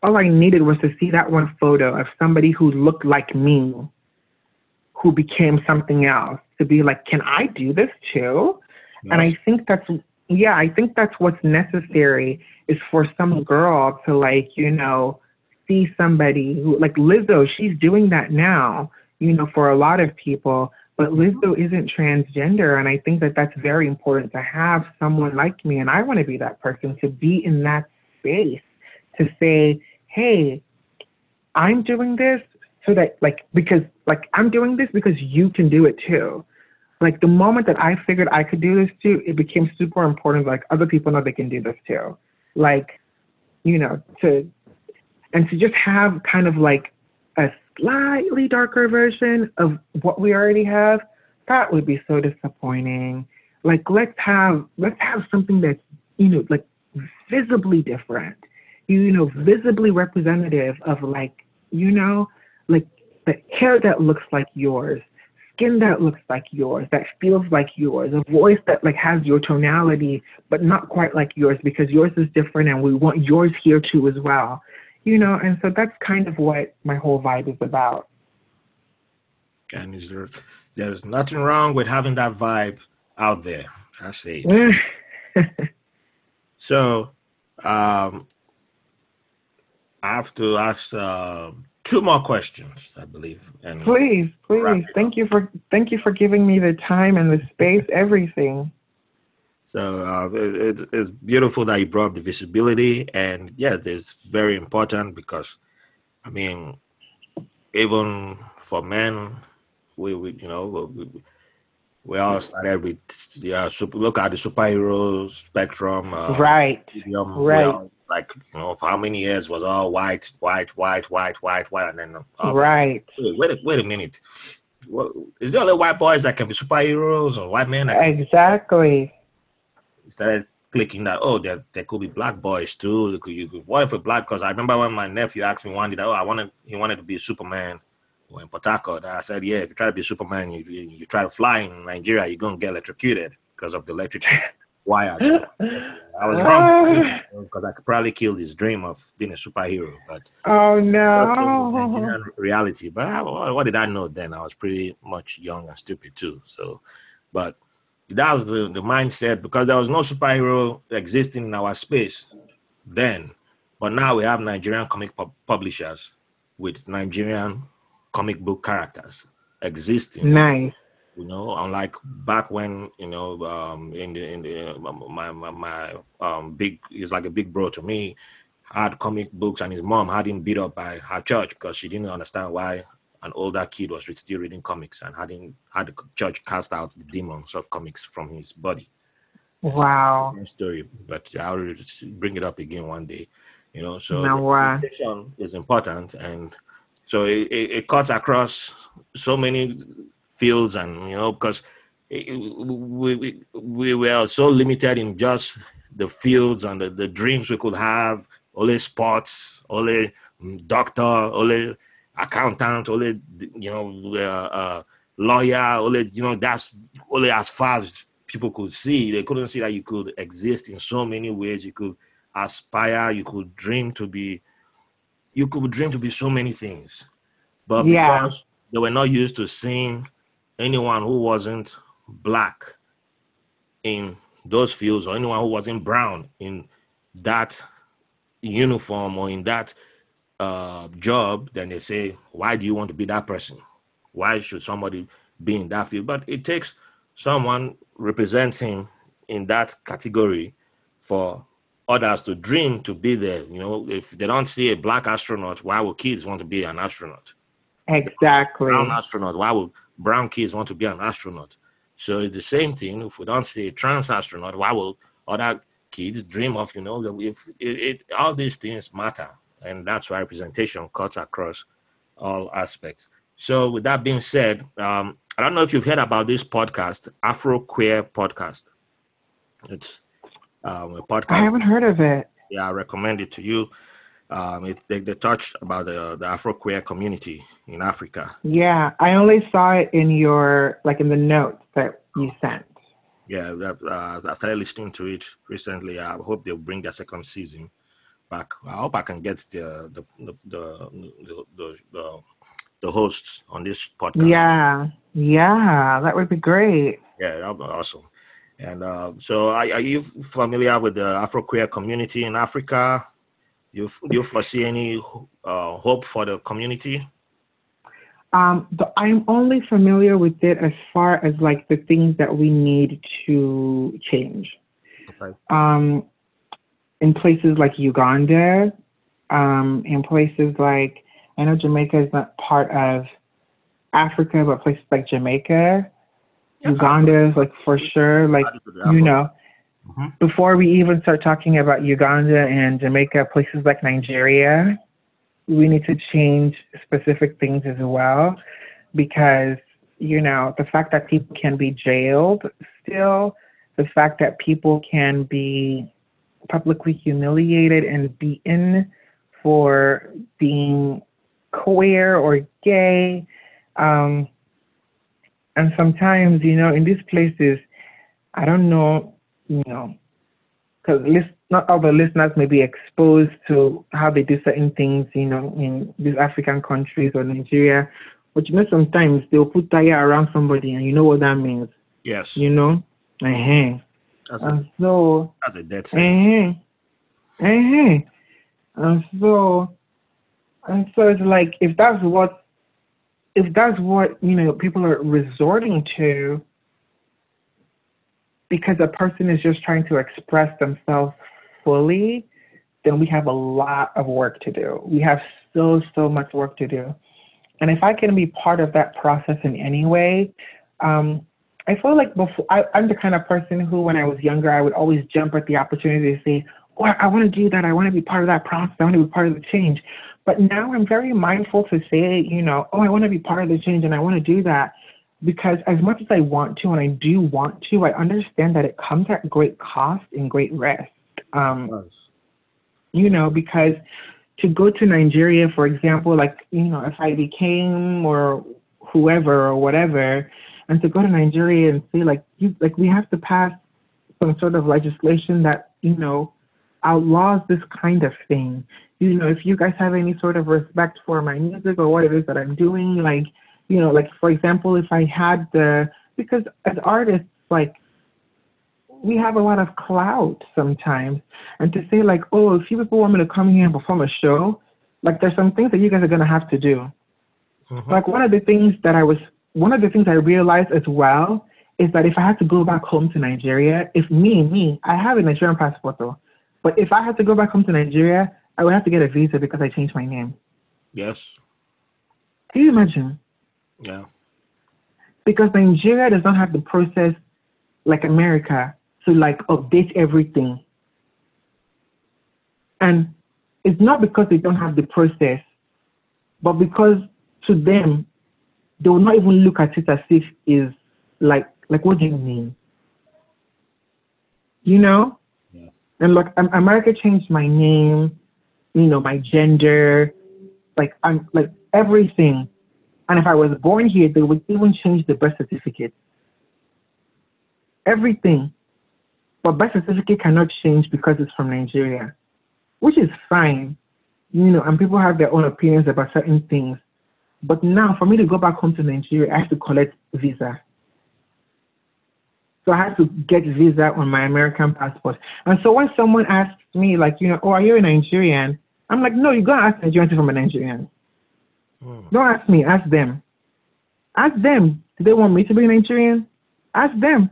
All I needed was to see that one photo of somebody who looked like me, who became something else, to be like, can I do this too? Yes. And I think that's, yeah, I think that's what's necessary is for some girl to like, you know, see somebody who, like Lizzo, she's doing that now, you know, for a lot of people. But Lizzo mm-hmm. isn't transgender. And I think that that's very important to have someone like me. And I want to be that person to be in that space to say, hey, I'm doing this so that like because like I'm doing this because you can do it too. Like the moment that I figured I could do this too, it became super important. Like other people know they can do this too. Like, you know, to and to just have kind of like a slightly darker version of what we already have, that would be so disappointing. Like let's have let's have something that's, you know, like visibly different. You know, visibly representative of like, you know, like the hair that looks like yours, skin that looks like yours, that feels like yours, a voice that like has your tonality, but not quite like yours because yours is different and we want yours here too as well. You know, and so that's kind of what my whole vibe is about. And is there there's nothing wrong with having that vibe out there. I say. so um I have to ask uh, two more questions, I believe. And please, please, thank you for thank you for giving me the time and the space, everything. So uh, it's it's beautiful that you brought up the visibility, and yeah, it's very important because, I mean, even for men, we, we you know we, we all started with yeah, super, look at the superhero spectrum. Uh, right. right like you know for how many years was all white, white, white, white, white, white, and then uh, right. Wait, wait, a, wait a minute. What, is there only white boys that can be superheroes or white men? exactly. Started clicking that oh there there could be black boys too. Could you what if a black? Because I remember when my nephew asked me one day, oh I wanted he wanted to be a Superman. in Port Harcourt, I said, yeah, if you try to be a Superman, you, you, you try to fly in Nigeria, you're gonna get electrocuted because of the electric wires. I I was wrong oh. because I could probably kill this dream of being a superhero. But oh no, reality. But I, what did I know then? I was pretty much young and stupid too. So, but that was the, the mindset because there was no superhero existing in our space then. But now we have Nigerian comic pu- publishers with Nigerian comic book characters existing. Nice you know unlike back when you know um in the in the my my, my um big he's like a big bro to me had comic books and his mom had him beat up by her church because she didn't understand why an older kid was still reading comics and hadn't had the church cast out the demons of comics from his body. Wow. story but i'll bring it up again one day you know so no, is important and so it, it, it cuts across so many fields and you know because we, we, we were so limited in just the fields and the, the dreams we could have only sports only doctor only accountant only you know uh, uh, lawyer only you know that's only as far as people could see. They couldn't see that you could exist in so many ways. You could aspire you could dream to be you could dream to be so many things. But yeah. because they were not used to seeing anyone who wasn't black in those fields or anyone who wasn't brown in that uniform or in that uh, job, then they say, why do you want to be that person? Why should somebody be in that field? But it takes someone representing in that category for others to dream to be there. You know, if they don't see a black astronaut, why would kids want to be an astronaut? Exactly. Brown astronaut, why would brown kids want to be an astronaut. So it's the same thing. If we don't see a trans astronaut, why will other kids dream of, you know, if it, it, all these things matter. And that's why representation cuts across all aspects. So with that being said, um, I don't know if you've heard about this podcast, Afro Queer Podcast. It's um, a podcast. I haven't heard of it. Yeah, I recommend it to you um, it, they, they touched about the, the Afro queer community in Africa. Yeah, I only saw it in your, like in the notes that you sent. Yeah, that, uh, I started listening to it recently. I hope they'll bring their second season back. I hope I can get the the the the, the, the, the hosts on this podcast. Yeah, yeah, that would be great. Yeah, that would be awesome. And uh, so, are, are you familiar with the Afro queer community in Africa? You you foresee any uh, hope for the community? Um, I'm only familiar with it as far as like the things that we need to change. Okay. Um, in places like Uganda, um, in places like I know Jamaica is not part of Africa, but places like Jamaica, yeah, Uganda is like for sure, like you know. Mm-hmm. Before we even start talking about Uganda and Jamaica, places like Nigeria, we need to change specific things as well because you know the fact that people can be jailed still the fact that people can be publicly humiliated and beaten for being queer or gay. Um, and sometimes, you know, in these places, I don't know, you know, because not all the listeners may be exposed to how they do certain things, you know, in these African countries or Nigeria. But you know, sometimes they'll put tire around somebody, and you know what that means. Yes. You know, uh-huh. That's and a, so that's a dead sentence. Uh-huh, uh-huh. And so and so it's like if that's what if that's what you know people are resorting to because a person is just trying to express themselves fully, then we have a lot of work to do. We have so so much work to do. And if I can be part of that process in any way, um, I feel like before I, am the kind of person who, when I was younger, I would always jump at the opportunity to say, "Oh, I want to do that. I want to be part of that process. I want to be part of the change." But now I'm very mindful to say, you know, "Oh, I want to be part of the change, and I want to do that," because as much as I want to, and I do want to, I understand that it comes at great cost and great risk. Um, nice. You know, because to go to Nigeria, for example, like you know, if I became or whoever or whatever and to go to Nigeria and say like you like we have to pass some sort of legislation that you know outlaws this kind of thing. You know, if you guys have any sort of respect for my music or what it is that I'm doing, like you know, like for example, if I had the because as artists, like we have a lot of clout sometimes, and to say like, oh, if you people want me to come here and perform a show, like there's some things that you guys are gonna have to do. Mm-hmm. Like one of the things that I was one of the things I realized as well is that if I had to go back home to Nigeria, if me, me, I have a Nigerian passport though, but if I had to go back home to Nigeria, I would have to get a visa because I changed my name. Yes. Can you imagine? Yeah. Because Nigeria does not have the process like America to like update everything. And it's not because they don't have the process, but because to them they will not even look at it as if is like like what do you mean? You know? Yeah. And look, America changed my name, you know, my gender, like I'm like everything. And if I was born here, they would even change the birth certificate. Everything. But birth certificate cannot change because it's from Nigeria, which is fine. You know, and people have their own opinions about certain things. But now, for me to go back home to Nigeria, I have to collect visa. So I have to get visa on my American passport. And so when someone asks me, like, you know, oh, are you a Nigerian? I'm like, no, you gotta ask Nigerians from a Nigerian. Don't ask me, ask them. Ask them. Do they want me to be Nigerian? Ask them.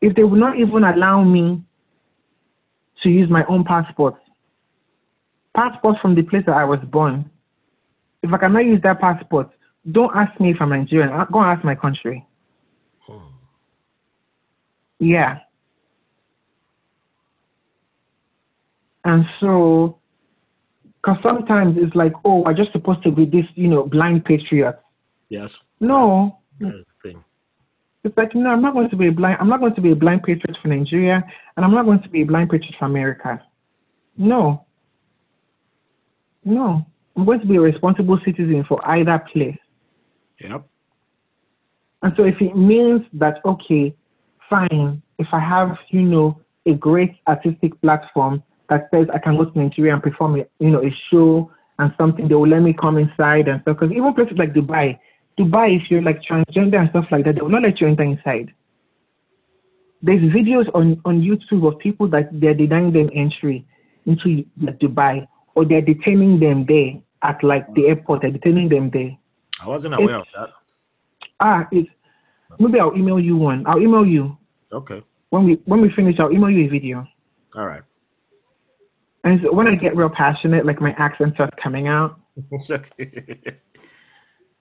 If they will not even allow me to use my own passport, passport from the place that I was born, if I cannot use that passport, don't ask me if I'm Nigerian. Go and ask my country. Hmm. Yeah. And so, because sometimes it's like, oh, I'm just supposed to be this, you know, blind patriot. Yes. No. It's like, no, I'm not going to be a blind. I'm not going to be a blind patriot for Nigeria, and I'm not going to be a blind patriot for America. No. No. I'm going to be a responsible citizen for either place. Yep. And so if it means that, okay, fine, if I have, you know, a great artistic platform that says I can go to Nigeria and perform, a, you know, a show and something, they will let me come inside and stuff. Because even places like Dubai, Dubai, if you're like transgender and stuff like that, they will not let you enter inside. There's videos on, on YouTube of people that they're denying them entry into Dubai or they're detaining them there at like the airport and detaining them there. I wasn't aware it's, of that. Ah, it's maybe I'll email you one. I'll email you. Okay. When we when we finish, I'll email you a video. All right. And when I get real passionate, like my accent starts coming out. it's okay.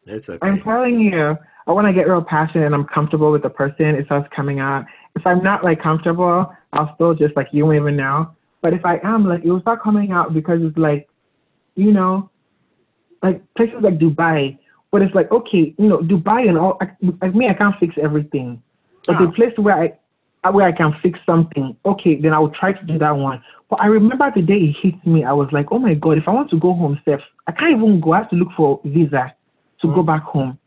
it's okay. I'm telling you, or when I get real passionate and I'm comfortable with the person, it starts coming out. If I'm not like comfortable, I'll still just like you won't even know. But if I am, like it will start coming out because it's like, you know, like places like Dubai, but it's like okay, you know, Dubai and all. Like me, I can't fix everything, but the Ah. place where I where I can fix something, okay, then I will try to do that one. But I remember the day it hit me, I was like, oh my god, if I want to go home, Steph, I can't even go. I have to look for visa to go Mm. back home.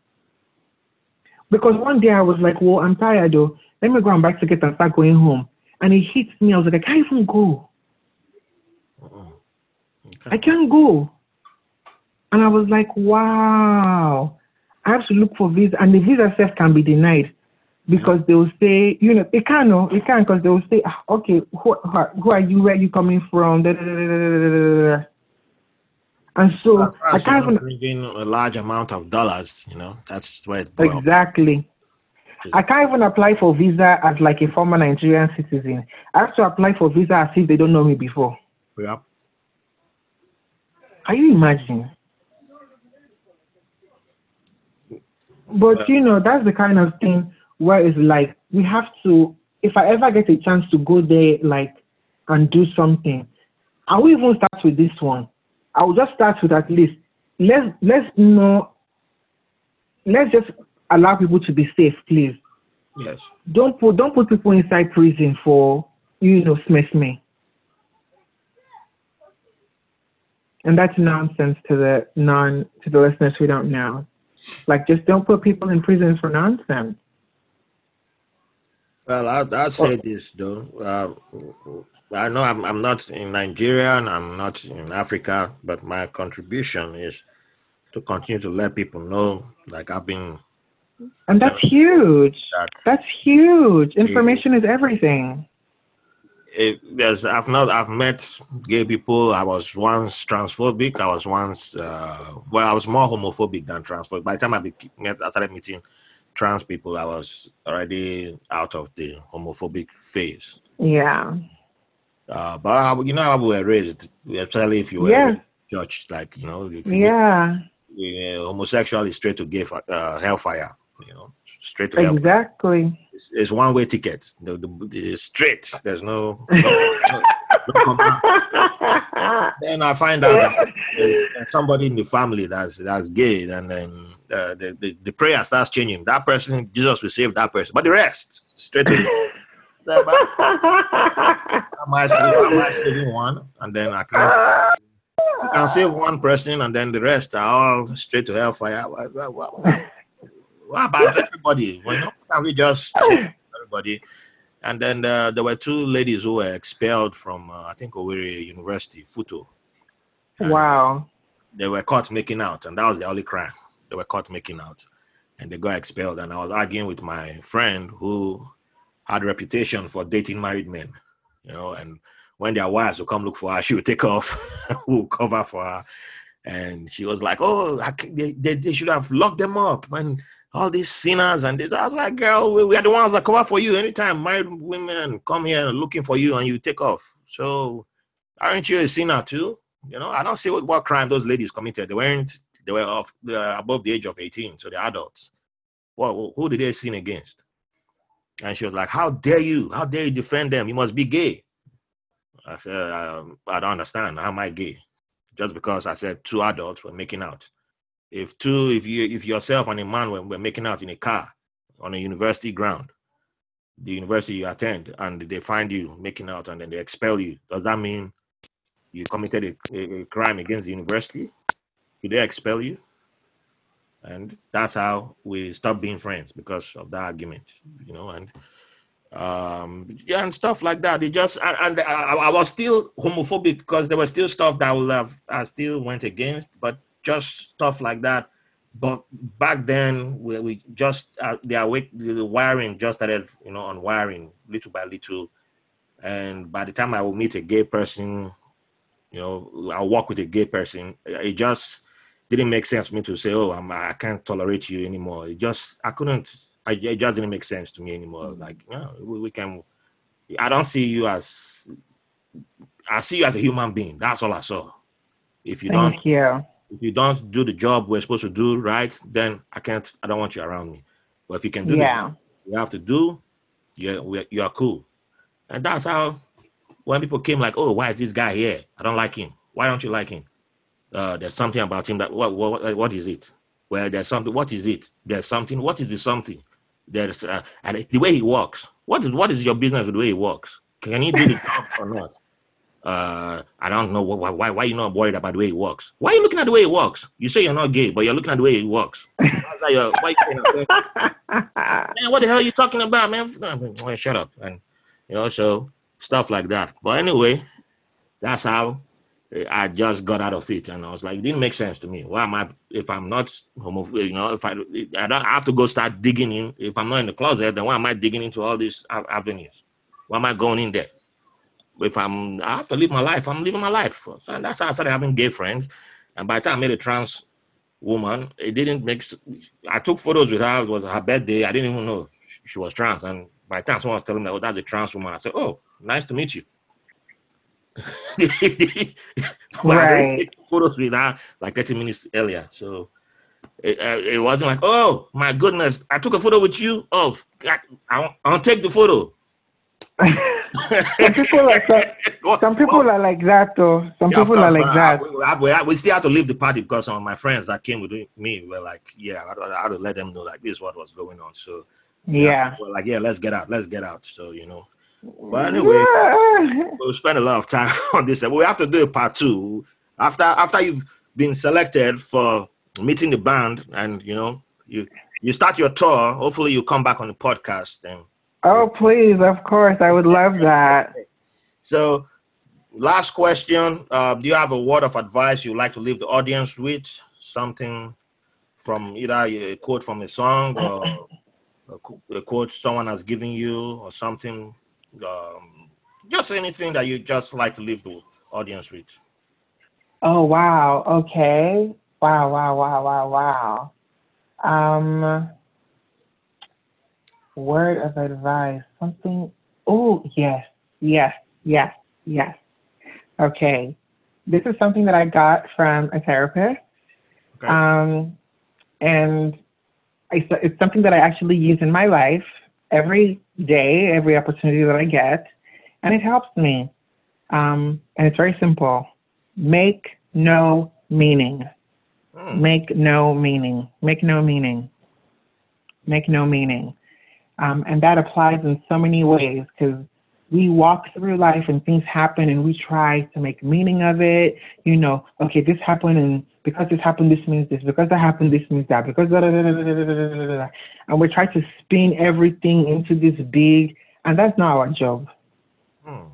Because one day I was like, well, I'm tired though. Let me go and buy ticket and start going home. And it hit me. I was like, I can't even go. Mm. I can't go. And I was like, wow. I have to look for visa, and the visa self can be denied because they will say, you know, they can't know, they can't because they will say, ah, okay, who, who are- are you? Where are you coming from? Da, da, da. And so I can't even bring in a large amount of dollars. You know, that's where exactly. I can't even apply for visa as like a former Nigerian citizen. I have to apply for visa as if they don't know me before. Yeah. Can you imagine? But you know, that's the kind of thing where it's like we have to. If I ever get a chance to go there, like and do something, I will even start with this one. I will just start with at least let's let's know. Let's just allow people to be safe, please. Yes. Don't put don't put people inside prison for you know smith me. And that's nonsense to the non to the listeners who don't know. Like just don't put people in prison for nonsense. Well, I, I'll say this though. Uh, I know I'm, I'm not in Nigeria and I'm not in Africa, but my contribution is to continue to let people know, like I've been And that's huge. that That's huge. Information is everything. it, there's I've not I've met gay people. I was once transphobic. I was once uh, well, I was more homophobic than transphobic. By the time I, be, met, I started meeting trans people, I was already out of the homophobic phase. Yeah. Uh, but you know how we were raised, especially if you were Yeah. judged like you know, you Yeah. uh, homosexual is straight to gay uh, hellfire. You know, straight to hellfire. Exactly. It's, it's one way ticket. The, the, it's straight. There's no. no, no, no then I find out that there's somebody in the family that's that's gay, and then uh, the, the the prayer starts changing. That person, Jesus will save that person, but the rest straight to. Am I saving, am I saving one, and then I can't. You can save one person, and then the rest are all straight to hellfire. What about everybody? Why not? Can we just everybody? And then uh, there were two ladies who were expelled from, uh, I think, Owerri University, Futo. Wow. They were caught making out, and that was the only crime. They were caught making out, and they got expelled. And I was arguing with my friend who had a reputation for dating married men, you know, and when their wives would come look for her, she would take off, would cover for her. And she was like, "Oh, they, they, they should have locked them up, and all these sinners." And this, I was like, "Girl, we, we are the ones that cover for you. Anytime married women come here looking for you, and you take off. So, aren't you a sinner too? You know, I don't see what, what crime those ladies committed. They weren't. They were of they were above the age of eighteen, so they're adults. Well, who did they sin against?" And she was like, "How dare you? How dare you defend them? You must be gay." I said, um, "I don't understand. How am I gay? Just because I said two adults were making out. If two, if you, if yourself and a man were, were making out in a car on a university ground, the university you attend, and they find you making out, and then they expel you, does that mean you committed a, a crime against the university? They expel you?" And that's how we stopped being friends because of that argument, you know, and um yeah and stuff like that. They just and, and I, I was still homophobic because there was still stuff that I would have i still went against but just stuff like that. But back then we, we just uh, the awake the wiring just started you know unwiring little by little. And by the time i will meet a gay person you know i'll walk with a gay person it just didn't make sense for me to say oh I'm, i can't tolerate you anymore it just i couldn't I, it just didn't make sense to me anymore. Mm. Like, yeah, we, we can. I don't see you as I see you as a human being. That's all I saw. If you Thank don't, you. if you don't do the job we're supposed to do right, then I can't. I don't want you around me. But if you can do Yeah. you have to do, we you are cool. And that's how when people came like, oh, why is this guy here? I don't like him. Why don't you like him? Uh, there's something about him that what what what is it? Well, there's something. What is it? There's something. What is the something? There's uh, and the way he walks. What is what is your business with the way he walks? Can he do the job or not? Uh, I don't know why, why why you not worried about the way he walks. Why are you looking at the way he walks? You say you're not gay, but you're looking at the way he walks. How's your, you man, what the hell are you talking about, man? Shut up. And you know, so stuff like that. But anyway, that's how I just got out of it, and I was like, it didn't make sense to me. Why am I? If I'm not homophobic, you know, if I I don't I have to go start digging in. If I'm not in the closet, then why am I digging into all these avenues? Why am I going in there? If I'm, I have to live my life. I'm living my life, and that's how I started having gay friends. And by the time I met a trans woman, it didn't make. I took photos with her. It was her birthday. I didn't even know she was trans. And by the time someone was telling me, "Oh, that's a trans woman," I said, "Oh, nice to meet you." I Right. photos with her like 30 minutes earlier. So it, uh, it wasn't like, oh my goodness, I took a photo with you. Oh, God, I I won't take the photo. some people are so, some people are like that though. Some Yeah, people are like that. I- we, we, we still had to leave the party because some of my friends that came with me were like, yeah, I, I had to let them know like this is what was going on. So Yeah. we're like, yeah, let's get out, let's get out. So you know, but anyway, we'll spend a lot of time on this. We have to do a part two after after you've been selected for Making the Band, and you know you you start your tour. Hopefully, you come back on the podcast. And oh please, of course, I would love that. so, last question: uh, Do you have a word of advice you'd like to leave the audience with? Something from either a quote from a song or a, a quote someone has given you, or something. Um, just anything that you just like to leave the audience with. Oh wow. Okay. Wow. Wow. Wow. Wow. Wow. Um. Word of advice. Something. Oh yes. Yes. Yes. Yes. Okay. This is something that I got from a therapist. Okay. Um, and I, said it's something that I actually use in my life every day, every opportunity that I get, and it helps me. Um, and it's very simple make no meaning. Hmm. Make no meaning. Make no meaning. Make no meaning. Um, and that applies in so many ways because we walk through life and things happen and we try to make meaning of it. You know, okay, this happened and because this happened, this means this. Because that happened, this means that. Because da da da da da da da da da da. da. And we try to spin everything into this big, and that's not our job Hmm.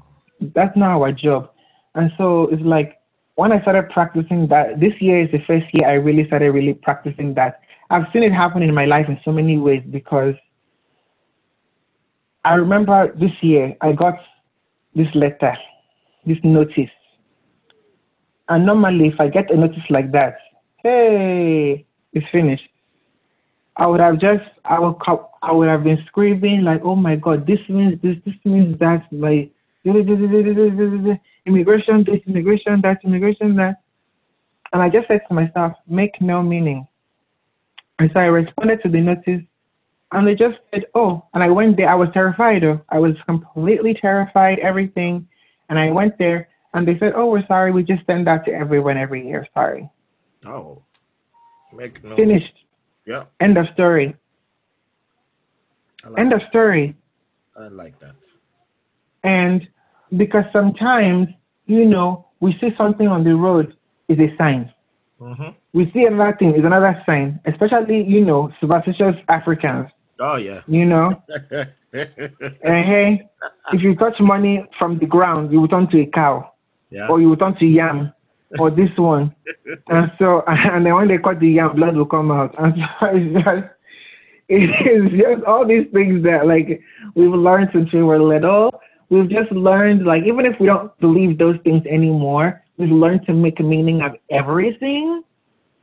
that's not our job. And so it's like when I started practicing that, this year is the first year I really started really practicing that. I've seen it happen in my life in so many ways because I remember this year I got this letter, this notice. And normally, if I get a notice like that, hey, it's finished. I would have just, I would, I would have been screaming like, oh my God, this means this, this means that, like, immigration, this, immigration, that, immigration, that. And I just said to myself, make no meaning. And so I responded to the notice and they just said, oh, and I went there. I was terrified. Though. I was completely terrified, everything. And I went there and they said, oh, we're sorry. We just send that to everyone every year. Sorry. Oh, make no. Finished. Yeah, End of story. Like, End of story. I like that. And because sometimes, you know, we see something on the road is a sign. hmm We see another thing is another sign, especially, you know, superstitious Africans, Oh yeah. you know. And hey, if you touch money from the ground, you will turn to a cow yeah. or you will turn to yam or this one. And so, and then when they cut the yam, blood will come out. And so it's just, it is just all these things that like we've learned since we were little. We've just learned, like, even if we don't believe those things anymore, we've learned to make a meaning of everything.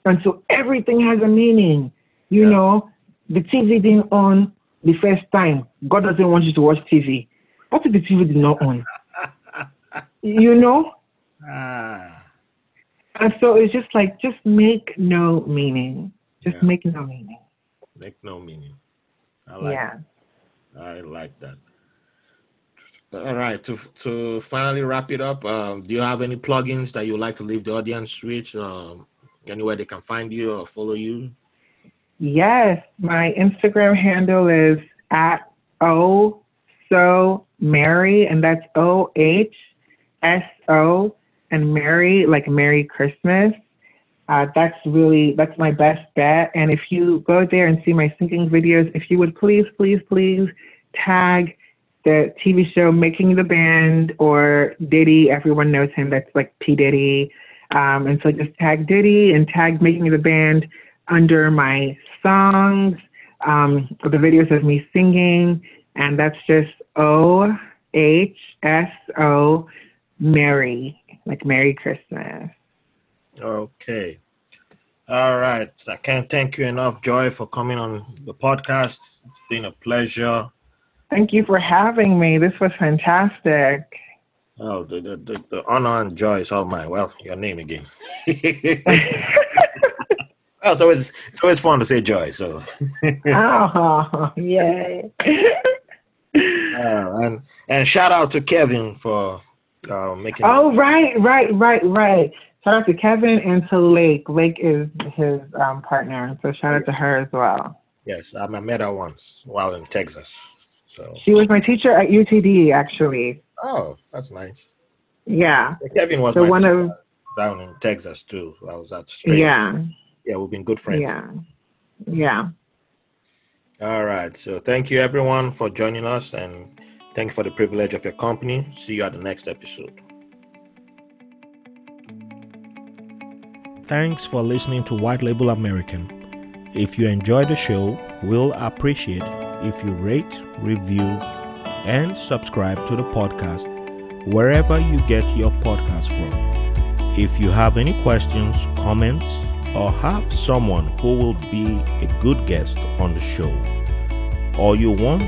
And so everything has a meaning. You Yeah. know, the TV didn't on the first time. God doesn't want you to watch TV. What if the TV did not on? you know? Ah. And so it's just like, just make no meaning. Just Yeah. make no meaning. Make no meaning. I like yeah. I like that. All right. To to finally wrap it up, um, do you have any plugins that you like to leave the audience with? Um, anywhere they can find you or follow you? Yes, my Instagram handle is at O So Mary, and that's O H S O and Mary, like Merry Christmas. Uh, that's really that's my best bet. And if you go there and see my singing videos, if you would please, please, please tag the TV show Making the Band or Diddy. Everyone knows him. That's like P Diddy. Um, and so just tag Diddy and tag Making the Band under my songs, um, the videos of me singing, and that's just O H S O Merry, like Merry Christmas. Okay. All right. I can't thank you enough, Joy, for coming on the podcast. It's been a pleasure. Thank you for having me. This was fantastic. Oh, the, the, the, the honor and joy is all mine. Well, your name again. well, so it's it's always fun to say joy. So, oh, yay. uh, and and shout out to Kevin for uh, making. oh, right, right, right, right. Shout out to Kevin and to Lake. Lake is his um, partner, so shout out to her as well. Yes, I met her once while in Texas. So, She was my teacher at UTD, actually. oh, that's nice. Yeah, Yeah, Kevin was So one teacher of- down in Texas too. I was at straight. yeah, yeah, we've been good friends. yeah, yeah. All right. So thank you everyone for joining us and thank you for the privilege of your company. See you at the next episode. Thanks for listening to White Label American. If you enjoy the show, we'll appreciate if you rate, review, and subscribe to the podcast wherever you get your podcast from. If you have any questions, comments, or have someone who will be a good guest on the show, or you want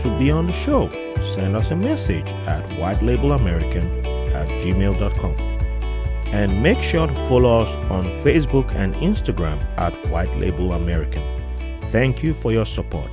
to be on the show, send us a message at whitelabelamerican at gmail.com. And make sure to follow us on Facebook and Instagram at White Label American. Thank you for your support.